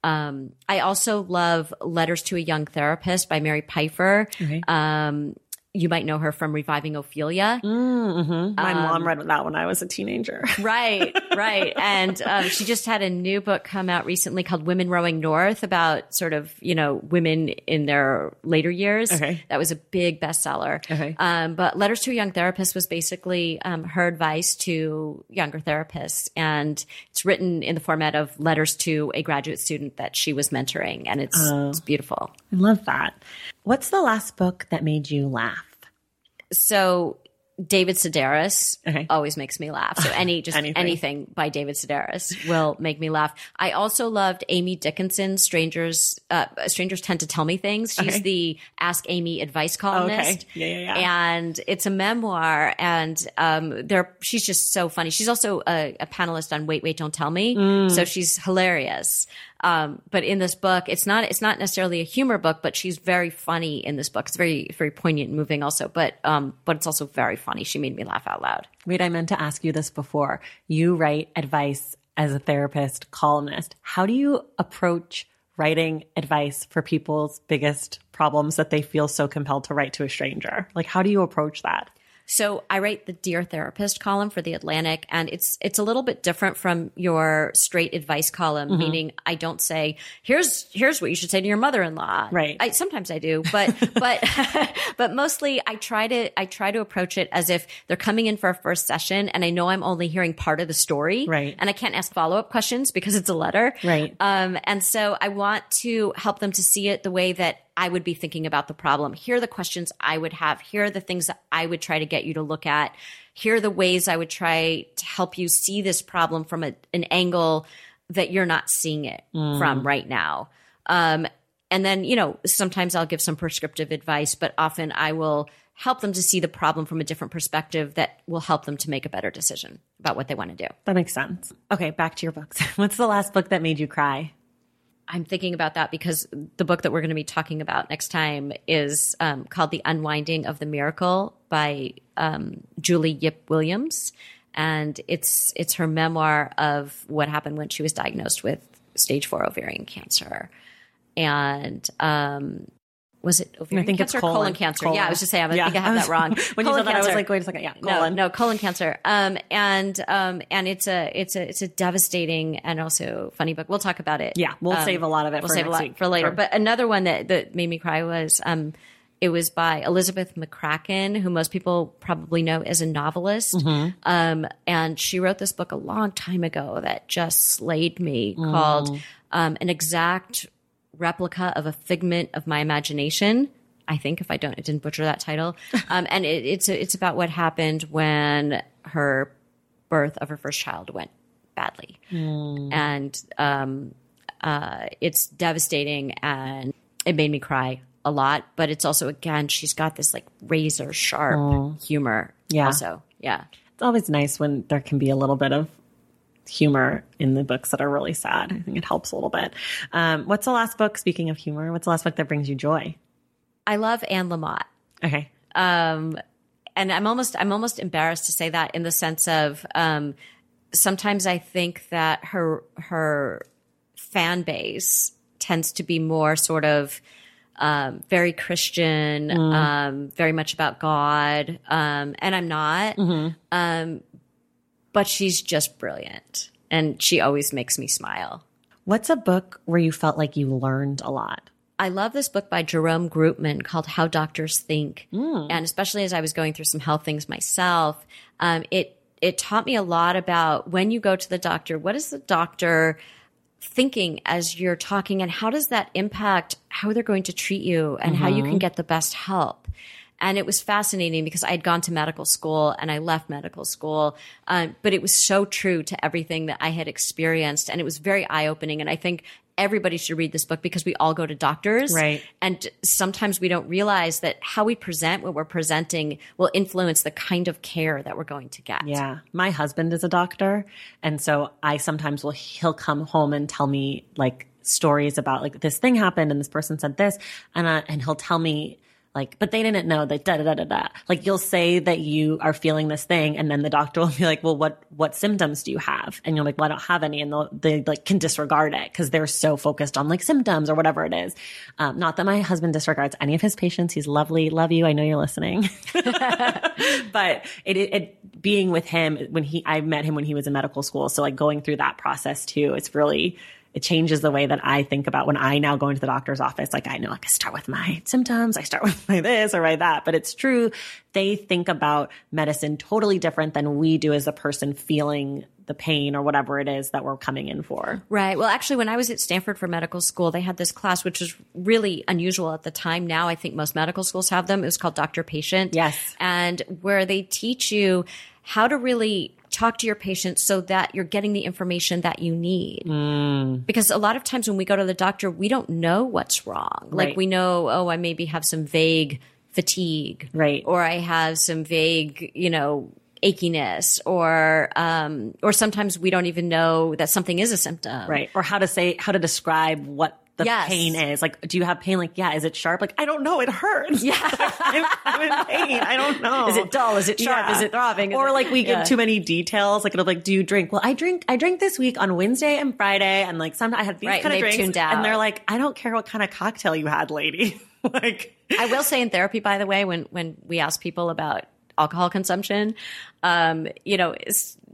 Um, I also love Letters to a Young Therapist by Mary Pipher. Um, you might know her from Reviving Ophelia. My mom read that when I was a teenager. Right, right. And um, she just had a new book come out recently called Women Rowing North about sort of, you know, women in their later years. Okay. That was a big bestseller. Okay. Um, but Letters to a Young Therapist was basically um, her advice to younger therapists. And it's written in the format of letters to a graduate student that she was mentoring. And it's, it's beautiful. I love that. What's the last book that made you laugh? so David Sedaris Okay. always makes me laugh. So any just Anything. anything. by David Sedaris will make me laugh. I also loved Amy Dickinson. Strangers, uh, strangers tend to tell me things. She's Okay. the Ask Amy advice Okay. columnist. Yeah, yeah, yeah. And it's a memoir, and um, there she's just so funny. She's also a, a panelist on Wait, Wait, Don't Tell Me, Mm. so she's hilarious. Um, but in this book, it's not it's not necessarily a humor book, but she's very funny in this book. It's very very poignant and moving also, but um, but it's also very funny. She made me laugh out loud. Wait, I meant to ask you this before. You write advice as a therapist, columnist. How do you approach writing advice for people's biggest problems that they feel so compelled to write to a stranger? Like, how do you approach that? So I write the Dear Therapist column for the Atlantic, and it's it's a little bit different from your straight advice column. Mm-hmm. Meaning, I don't say here's here's what you should say to your mother-in-law. Right. I, sometimes I do, but but but mostly I try to I try to approach it as if they're coming in for a first session, and I know I'm only hearing part of the story. Right. And I can't ask follow up questions because it's a letter. Right. Um, and so I want to help them to see it the way that I would be thinking about the problem. Here are the questions I would have. Here are the things that I would try to get you to look at. Here are the ways I would try to help you see this problem from a, an angle that you're not seeing it from right now. Um, and then, you know, sometimes I'll give some prescriptive advice, but often I will help them to see the problem from a different perspective that will help them to make a better decision about what they want to do. That makes sense. Okay, back to your books. What's the last book that made you cry? I'm thinking about that because the book that we're going to be talking about next time is um, called The Unwinding of the Miracle by um, Julie Yip Williams. And it's it's her memoir of what happened when she was diagnosed with stage four ovarian cancer. And um, was it ovarian I think it's cancer or colon, colon. cancer? Colon. Yeah, I was just saying, I Yeah. think I have that wrong. when you Colon said that, I was cancer. like, wait a second. Yeah, No, colon. no, colon cancer. Um, and um, and it's a it's a it's a devastating and also funny book. We'll talk about it. Yeah, we'll Um, save a lot of it We'll for save a lot for later. Sure. But another one that that made me cry was um, it was by Elizabeth McCracken, who most people probably know as a novelist. Mm-hmm. Um, and she wrote this book a long time ago that just slayed me, Mm. called um, "An Exact Replica of a Figment of My Imagination." I think if I don't, I didn't butcher that title. Um, and it, it's it's about what happened when her birth of her first child went badly, and um, uh, it's devastating, and it made me cry a lot. But it's also again, she's got this like razor sharp humor. Yeah. Also, yeah. It's always nice when there can be a little bit of humor in the books that are really sad. I think it helps a little bit. Um, what's the last book? Speaking of humor, what's the last book that brings you joy? I love Anne Lamott. Okay. um, and I'm almost I'm almost embarrassed to say that in the sense of um, sometimes I think that her her fan base tends to be more sort of um, very Christian, um, very much about God, um, and I'm not. Um, but she's just brilliant, and she always makes me smile. What's a book where you felt like you learned a lot? I love this book by Jerome Groopman called How Doctors Think, and especially as I was going through some health things myself, um, it it taught me a lot about when you go to the doctor. What is the doctor thinking as you're talking, and how does that impact how they're going to treat you and how you can get the best help? And it was fascinating because I had gone to medical school and I left medical school, um, but it was so true to everything that I had experienced, and it was very eye opening. And I think everybody should read this book because we all go to doctors, Right. And sometimes we don't realize that how we present what we're presenting will influence the kind of care that we're going to get. Yeah. My husband is a doctor. And so I sometimes will, he'll come home and tell me like stories about like this thing happened and this person said this. And, uh, and he'll tell me like, but they didn't know that da da da da da. Like you'll say that you are feeling this thing and then the doctor will be like, well, what, what symptoms do you have? And you're like, well, I don't have any. And they'll, they like can disregard it because they're so focused on like symptoms or whatever it is. Um, not that my husband disregards any of his patients. He's lovely. Love you. I know you're listening. but it, it, it being with him when he I met him when he was in medical school, so like going through that process too, it's really it changes the way that I think about when I now go into the doctor's office. Like I know like I start with my symptoms, I start with my this or my that, but it's true they think about medicine totally different than we do as a person feeling the pain or whatever it is that we're coming in for. Right. Well, actually, when I was at Stanford for medical school, they had this class, which was really unusual at the time. Now I think most medical schools have them. It was called Doctor Patient. Yes. And where they teach you how to really talk to your patient so that you're getting the information that you need. Mm. Because a lot of times when we go to the doctor, we don't know what's wrong. Like we know, oh, I maybe have some vague fatigue. Right. Or I have some vague, you know, achiness or um or sometimes we don't even know that something is a symptom. Right. Or how to say, how to describe what the Yes. pain is. Like, do you have pain? Like, yeah, is it sharp? Like, I don't know. It hurts. Yeah. I'm, I'm in pain. I don't know. Is it dull? Is it sharp? Is it throbbing? Is or like we Yeah. give too many details. Like it'll be like, do you drink? Well, I drink. I drink this week on Wednesday and Friday, and like sometimes I had these Right, kind of drinks. tuned out. And they're like, I don't care what kind of cocktail you had, lady. like, I will say in therapy, by the way, when when we ask people about alcohol consumption, um, you know,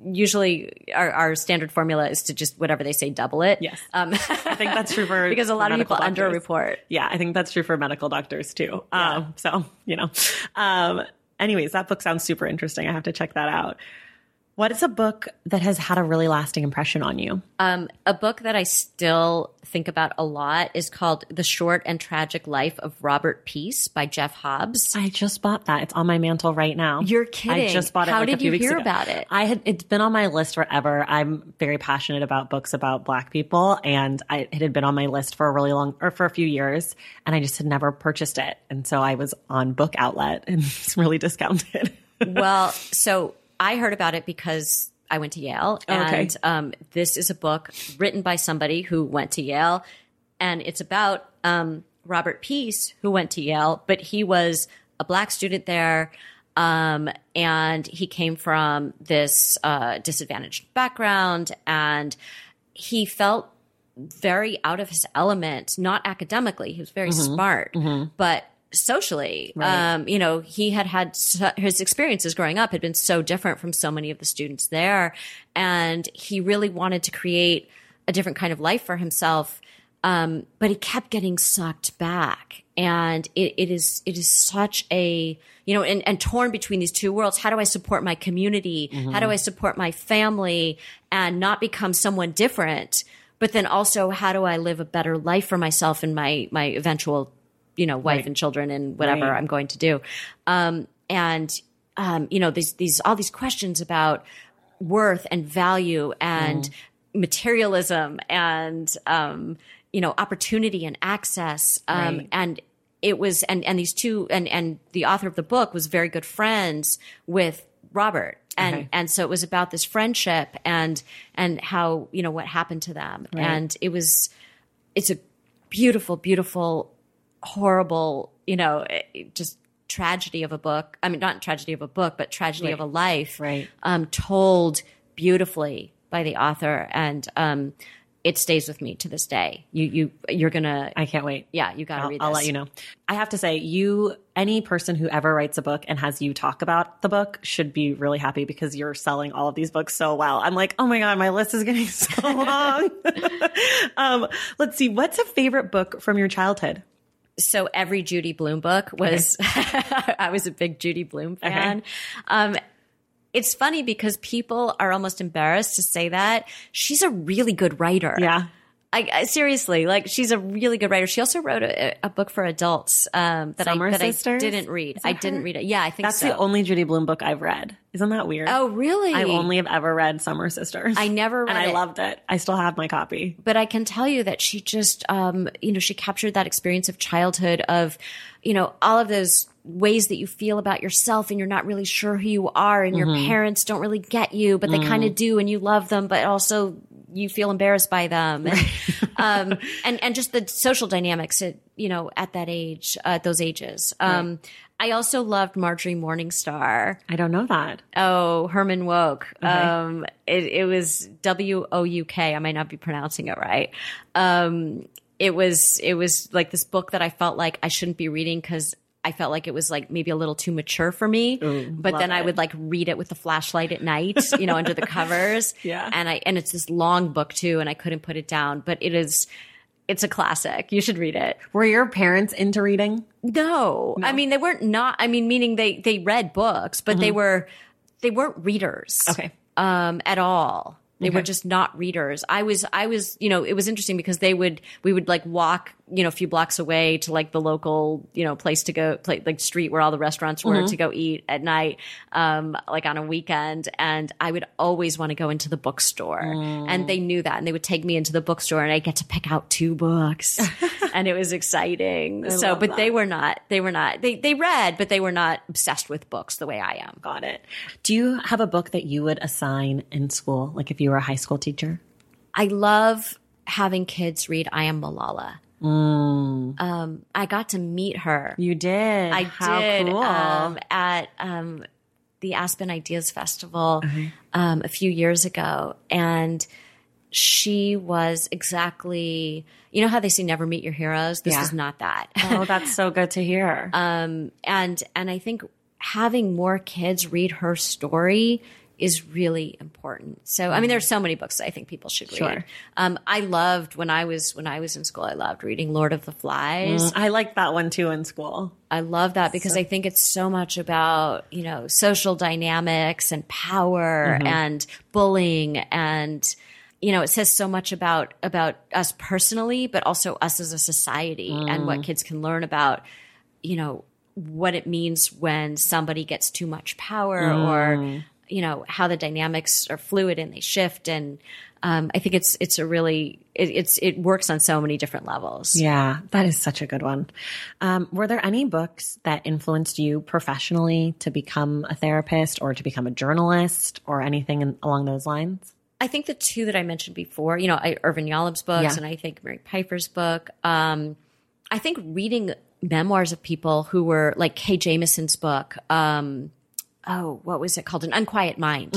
usually our, our standard formula is to just whatever they say, double it. Yes. Um, I think that's true for because a lot of people doctors. underreport. Yeah, I think that's true for medical doctors too. Um, so you know, um, anyways, that book sounds super interesting. I have to check that out. What is a book that has had a really lasting impression on you? Um, a book that I still think about a lot is called The Short and Tragic Life of Robert Peace by Jeff Hobbs. I just bought that. It's on my mantle right now. You're kidding. I just bought it. How like, did you hear ago. about it? I had. It's been on my list forever. I'm very passionate about books about Black people, and I, it had been on my list for a really long, or for a few years, and I just had never purchased it. And so I was on Book Outlet, and it's really discounted. well, so I heard about it because I went to Yale, Oh, okay. and um, this is a book written by somebody who went to Yale, and it's about um, Robert Peace, who went to Yale, but he was a black student there. Um, and he came from this uh, disadvantaged background, and he felt very out of his element, not academically. He was very smart, but socially, um, you know, he had had so, his experiences growing up had been so different from so many of the students there. And he really wanted to create a different kind of life for himself. Um, but he kept getting sucked back. And it, it is, it is such a, you know, and, and torn between these two worlds. How do I support my community? How do I support my family and not become someone different? But then also, how do I live a better life for myself and my, my eventual, you know, wife and children and whatever Right. I'm going to do? Um, and, um, you know, these, these, all these questions about worth and value and materialism and, um, you know, opportunity and access. Um, Right. and it was, and, and these two, and, and the author of the book was very good friends with Robert. And, Okay. and so it was about this friendship and, and how, you know, what happened to them. And it was, it's a beautiful, beautiful, horrible, you know, just tragedy of a book. I mean, not tragedy of a book, but tragedy of a life. Right. Um, told beautifully by the author. And, um, it stays with me to this day. You, you, you're gonna, I can't wait. yeah, you gotta I'll, read I'll let you know. I have to say, you, any person who ever writes a book and has you talk about the book should be really happy because you're selling all of these books so well. I'm like, oh my God, my list is getting so long. um, let's see. What's a favorite book from your childhood? So every Judy Blume book was I was a big Judy Blume fan. Um, it's funny because people are almost embarrassed to say that she's a really good writer. Yeah. I, I seriously like she's a really good writer. She also wrote a, a book for adults um, that Summer I that Sisters? I didn't read. I that didn't read it. Yeah, I think That's so. the only Judy Blume book I've read. Isn't that weird? oh, really? I only have ever read Summer Sisters. I never read and I it. loved it. I still have my copy. but I can tell you that she just, um, you know, she captured that experience of childhood of, you know, all of those ways that you feel about yourself and you're not really sure who you are and your parents don't really get you, but they kind of do and you love them, but also you feel embarrassed by them. And, um, and, and just the social dynamics at, you know, at that age, uh, at those ages. Um, I also loved Marjorie Morningstar. I don't know that. Oh, Herman Wouk. Um, it, it was W O U K. I might not be pronouncing it right. Um, it was it was like this book that I felt like I shouldn't be reading because I felt like it was like maybe a little too mature for me. but then I would like read it with the flashlight at night, you know, under the covers. Yeah. and I and it's this long book too, and I couldn't put it down. But it is. It's a classic. You should read it. Were your parents into reading? No. I mean they weren't not I mean meaning they they read books, but they were they weren't readers. Okay. um, at all. They were just not readers. I was, I was, you know, it was interesting because they would, we would like walk, you know, a few blocks away to like the local, you know, place to go, play, like street where all the restaurants were to go eat at night, um, like on a weekend. And I would always want to go into the bookstore. And they knew that. And they would take me into the bookstore and I get to pick out two books. and it was exciting. so, love but they were not, they were not, they, they read, but they were not obsessed with books the way I am. Got it. Do you have a book that you would assign in school, like if you were a high school teacher? I love having kids read I Am Malala. Um, I got to meet her. You did. I How did Cool. um, at um, the Aspen Ideas Festival um, a few years ago, and she was exactly you know how they say never meet your heroes. This Yeah. was not that. oh, that's so good to hear. um, and and I think having more kids read her story is really important. So I mean, there's so many books I think people should read. Sure. Um, I loved when I was when I was in school. I loved reading Lord of the Flies. Mm. I liked that one too in school. I love that because I think it's so much about, you know, social dynamics and power mm-hmm. and bullying and you know, it says so much about about us personally, but also us as a society and what mm. kids can learn about, you know, what it means when somebody gets too much power or mm. You know, how the dynamics are fluid and they shift and um, I think it's it's a really it, it's it works on so many different levels. Yeah, that is such a good one. Um, were there any books that influenced you professionally to become a therapist or to become a journalist or anything in, along those lines? I think the two that I mentioned before, you know, I, Irvin Yalom's books Yeah. and I think Mary Pipher's book. Um, I think reading memoirs of people who were like Kay Jamison's book. Um, oh, what was it called? An Unquiet Mind.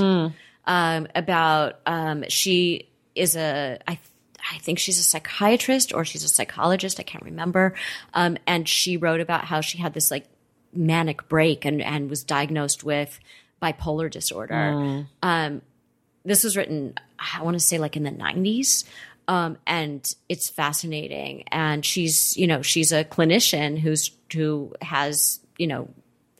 Um, about um, she is a I. I think she's a psychiatrist or she's a psychologist. I can't remember. Um, and she wrote about how she had this like manic break and, and was diagnosed with bipolar disorder. Um, this was written, I want to say like in the 90s. Um, and it's fascinating. And she's, you know, she's a clinician who's, who has, you know,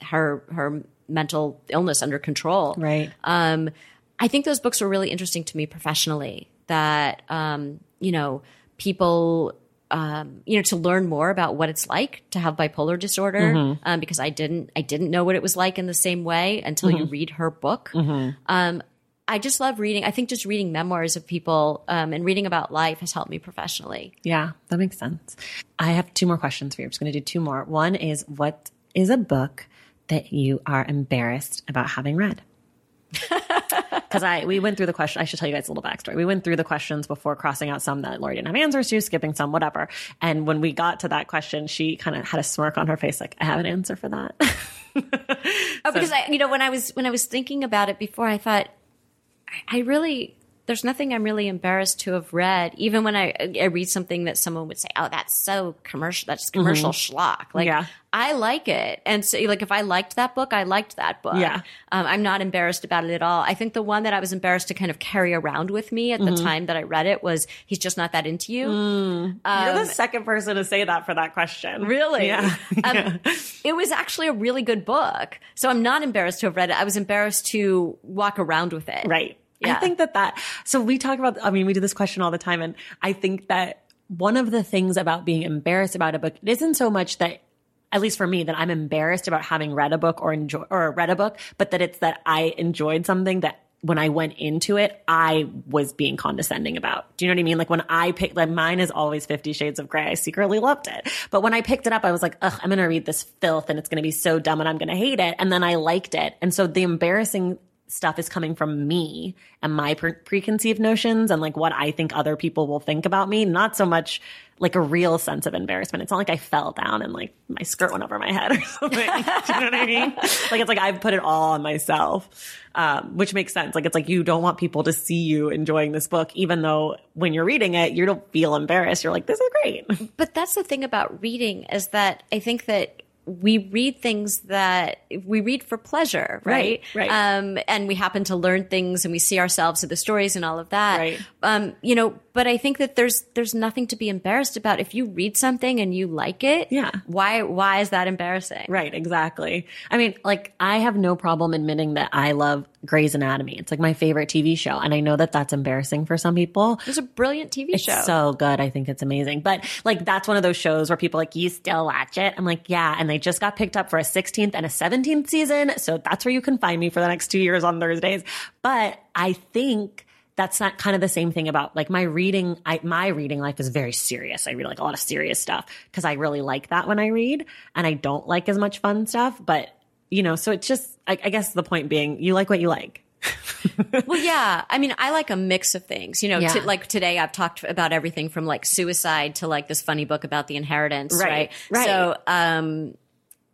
her, her mental illness under control. Right. Um, I think those books were really interesting to me professionally that, um, you know, people, um, you know, to learn more about what it's like to have bipolar disorder, um, because I didn't, I didn't know what it was like in the same way until you read her book. Um, I just love reading. I think just reading memoirs of people um, and reading about life has helped me professionally. Yeah, that makes sense. I have two more questions for you. I'm just going to do two more. One is what is a book that you are embarrassed about having read? Because I we went through the question. I should tell you guys a little backstory. We went through the questions before crossing out some that Lori didn't have answers to, skipping some, whatever. And when we got to that question, she kind of had a smirk on her face, like I have an answer for that. Oh, because I, you know, when I was when I was thinking about it before, I thought I, I really there's nothing I'm really embarrassed to have read. Even when I, I read something that someone would say, "Oh, that's so commercial. That's commercial schlock." Like Yeah. I like it, and so like if I liked that book, I liked that book. Yeah. um, I'm not embarrassed about it at all. I think the one that I was embarrassed to kind of carry around with me at the time that I read it was "He's just not that into you." You're the second person to say that for that question. Really? Yeah. Um, it was actually a really good book. So I'm not embarrassed to have read it. I was embarrassed to walk around with it. Right. I think that that, so we talk about, I mean, we do this question all the time. And I think that one of the things about being embarrassed about a book, it isn't so much that, at least for me, that I'm embarrassed about having read a book or enjoy, or read a book, but that it's that I enjoyed something that when I went into it, I was being condescending about. Do you know what I mean? Like when I picked, like mine is always Fifty Shades of Grey. I secretly loved it. But when I picked it up, I was like, ugh, I'm going to read this filth and it's going to be so dumb and I'm going to hate it. And then I liked it. And so the embarrassing stuff is coming from me and my pre- preconceived notions and like what I think other people will think about me, not so much like a real sense of embarrassment. It's not like I fell down and like my skirt went over my head or something. You know what I mean? Like it's like I've put it all on myself, um, which makes sense. Like it's like you don't want people to see you enjoying this book, even though when you're reading it, you don't feel embarrassed. You're like, this is great. But that's the thing about reading is that I think that we read things that we read for pleasure, right? Right, right. Um, and we happen to learn things and we see ourselves in the stories and all of that. Right. Um, you know, but I think that there's there's nothing to be embarrassed about. If you read something and you like it, Yeah. why why is that embarrassing? Right, exactly. I mean, like, I have no problem admitting that I love Grey's Anatomy. It's like my favorite TV show. And I know that that's embarrassing for some people. It's a brilliant TV show. It's show. so good. I think it's amazing. But like, that's one of those shows where people are like, you still watch it? I'm like, yeah. And they just got picked up for a 16th and a 17th season. So that's where you can find me for the next two years on Thursdays. But I think that's not kind of the same thing about like my reading. I, my reading life is very serious. I read like a lot of serious stuff because I really like that when I read and I don't like as much fun stuff. But you know, so it's just, I, I guess the point being you like what you like. well, yeah. I mean, I like a mix of things. You know, Yeah. t- like today I've talked about everything from like suicide to like this funny book about the inheritance, Right, right? right. So, um,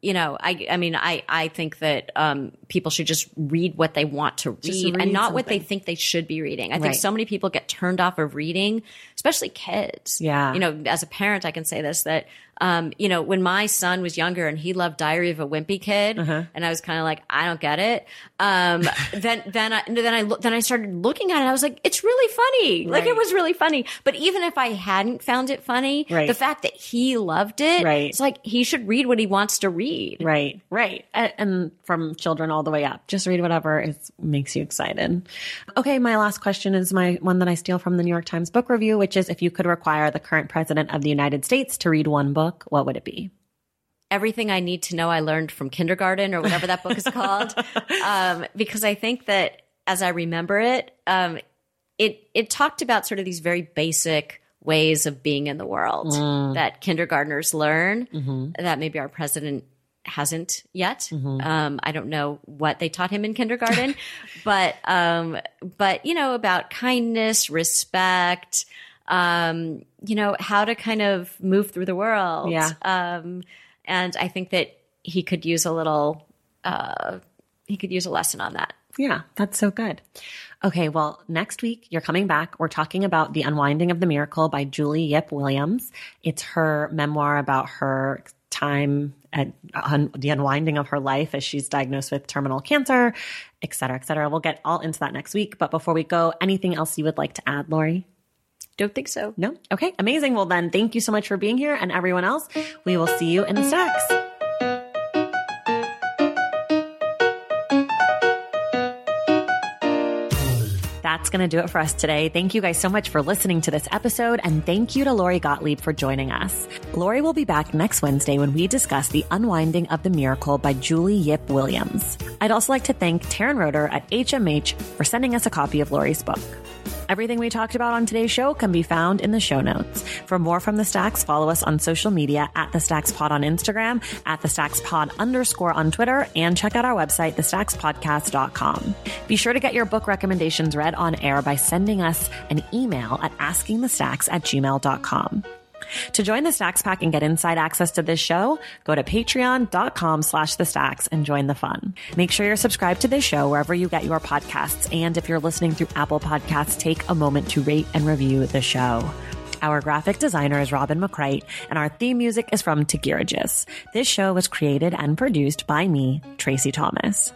you know, I, I mean, I, I think that, um, people should just read what they want to read, Just and read not what they think they should be reading. I think so many people get turned off of reading, especially kids. Yeah. You know, as a parent, I can say this, that, um, you know, when my son was younger and he loved Diary of a Wimpy Kid, Uh-huh. and I was kind of like, I don't get it. Um, then, then I, then I, then I started looking at it. I was like, it's really funny. Like it was really funny. But even if I hadn't found it funny, Right. the fact that he loved it, Right. it's like he should read what he wants to read. Right, right. And from children all the way up, just read whatever it makes you excited. Okay, my last question is my one that I steal from the New York Times book review, which is if you could require the current president of the United States to read one book, what would it be? everything I need to know I learned from kindergarten or whatever that book is called. Um, because I think that as I remember it, um, it, it talked about sort of these very basic ways of being in the world that kindergartners learn that maybe our president hasn't yet. Um, I don't know what they taught him in kindergarten, but, um, but, you know, about kindness, respect, um, you know, how to kind of move through the world. Yeah. Um, and I think that he could use a little, uh, he could use a lesson on that. Yeah, that's so good. Okay, well, next week you're coming back. We're talking about The Unwinding of the Miracle by Julie Yip Williams. It's her memoir about her time at un- the unwinding of her life as she's diagnosed with terminal cancer, et cetera, et cetera. We'll get all into that next week. But before we go, anything else you would like to add, Lori? Don't think so. No? Okay, amazing. Well, then, thank you so much for being here. And everyone else, we will see you in the stacks. That's going to do it for us today. Thank you guys so much for listening to this episode. And thank you to Lori Gottlieb for joining us. Lori will be back next Wednesday when we discuss The Unwinding of the Miracle by Julie Yip Williams. I'd also like to thank Taryn Roeder at HMH for sending us a copy of Lori's book. Everything we talked about on today's show can be found in the show notes. For more from the Stacks, follow us on social media at the Stacks Pod on Instagram, at the Stacks Pod underscore on Twitter, and check out our website, thestackspodcast.com. Be sure to get your book recommendations read on air by sending us an email at askingthestacks at gmail.com. To join the Stacks Pack and get inside access to this show, go to patreon.com slash the stacks and join the fun. Make sure you're subscribed to this show wherever you get your podcasts. And if you're listening through Apple Podcasts, take a moment to rate and review the show. Our graphic designer is Robin McCrite, and our theme music is from Tagirijus. This show was created and produced by me, Traci Thomas.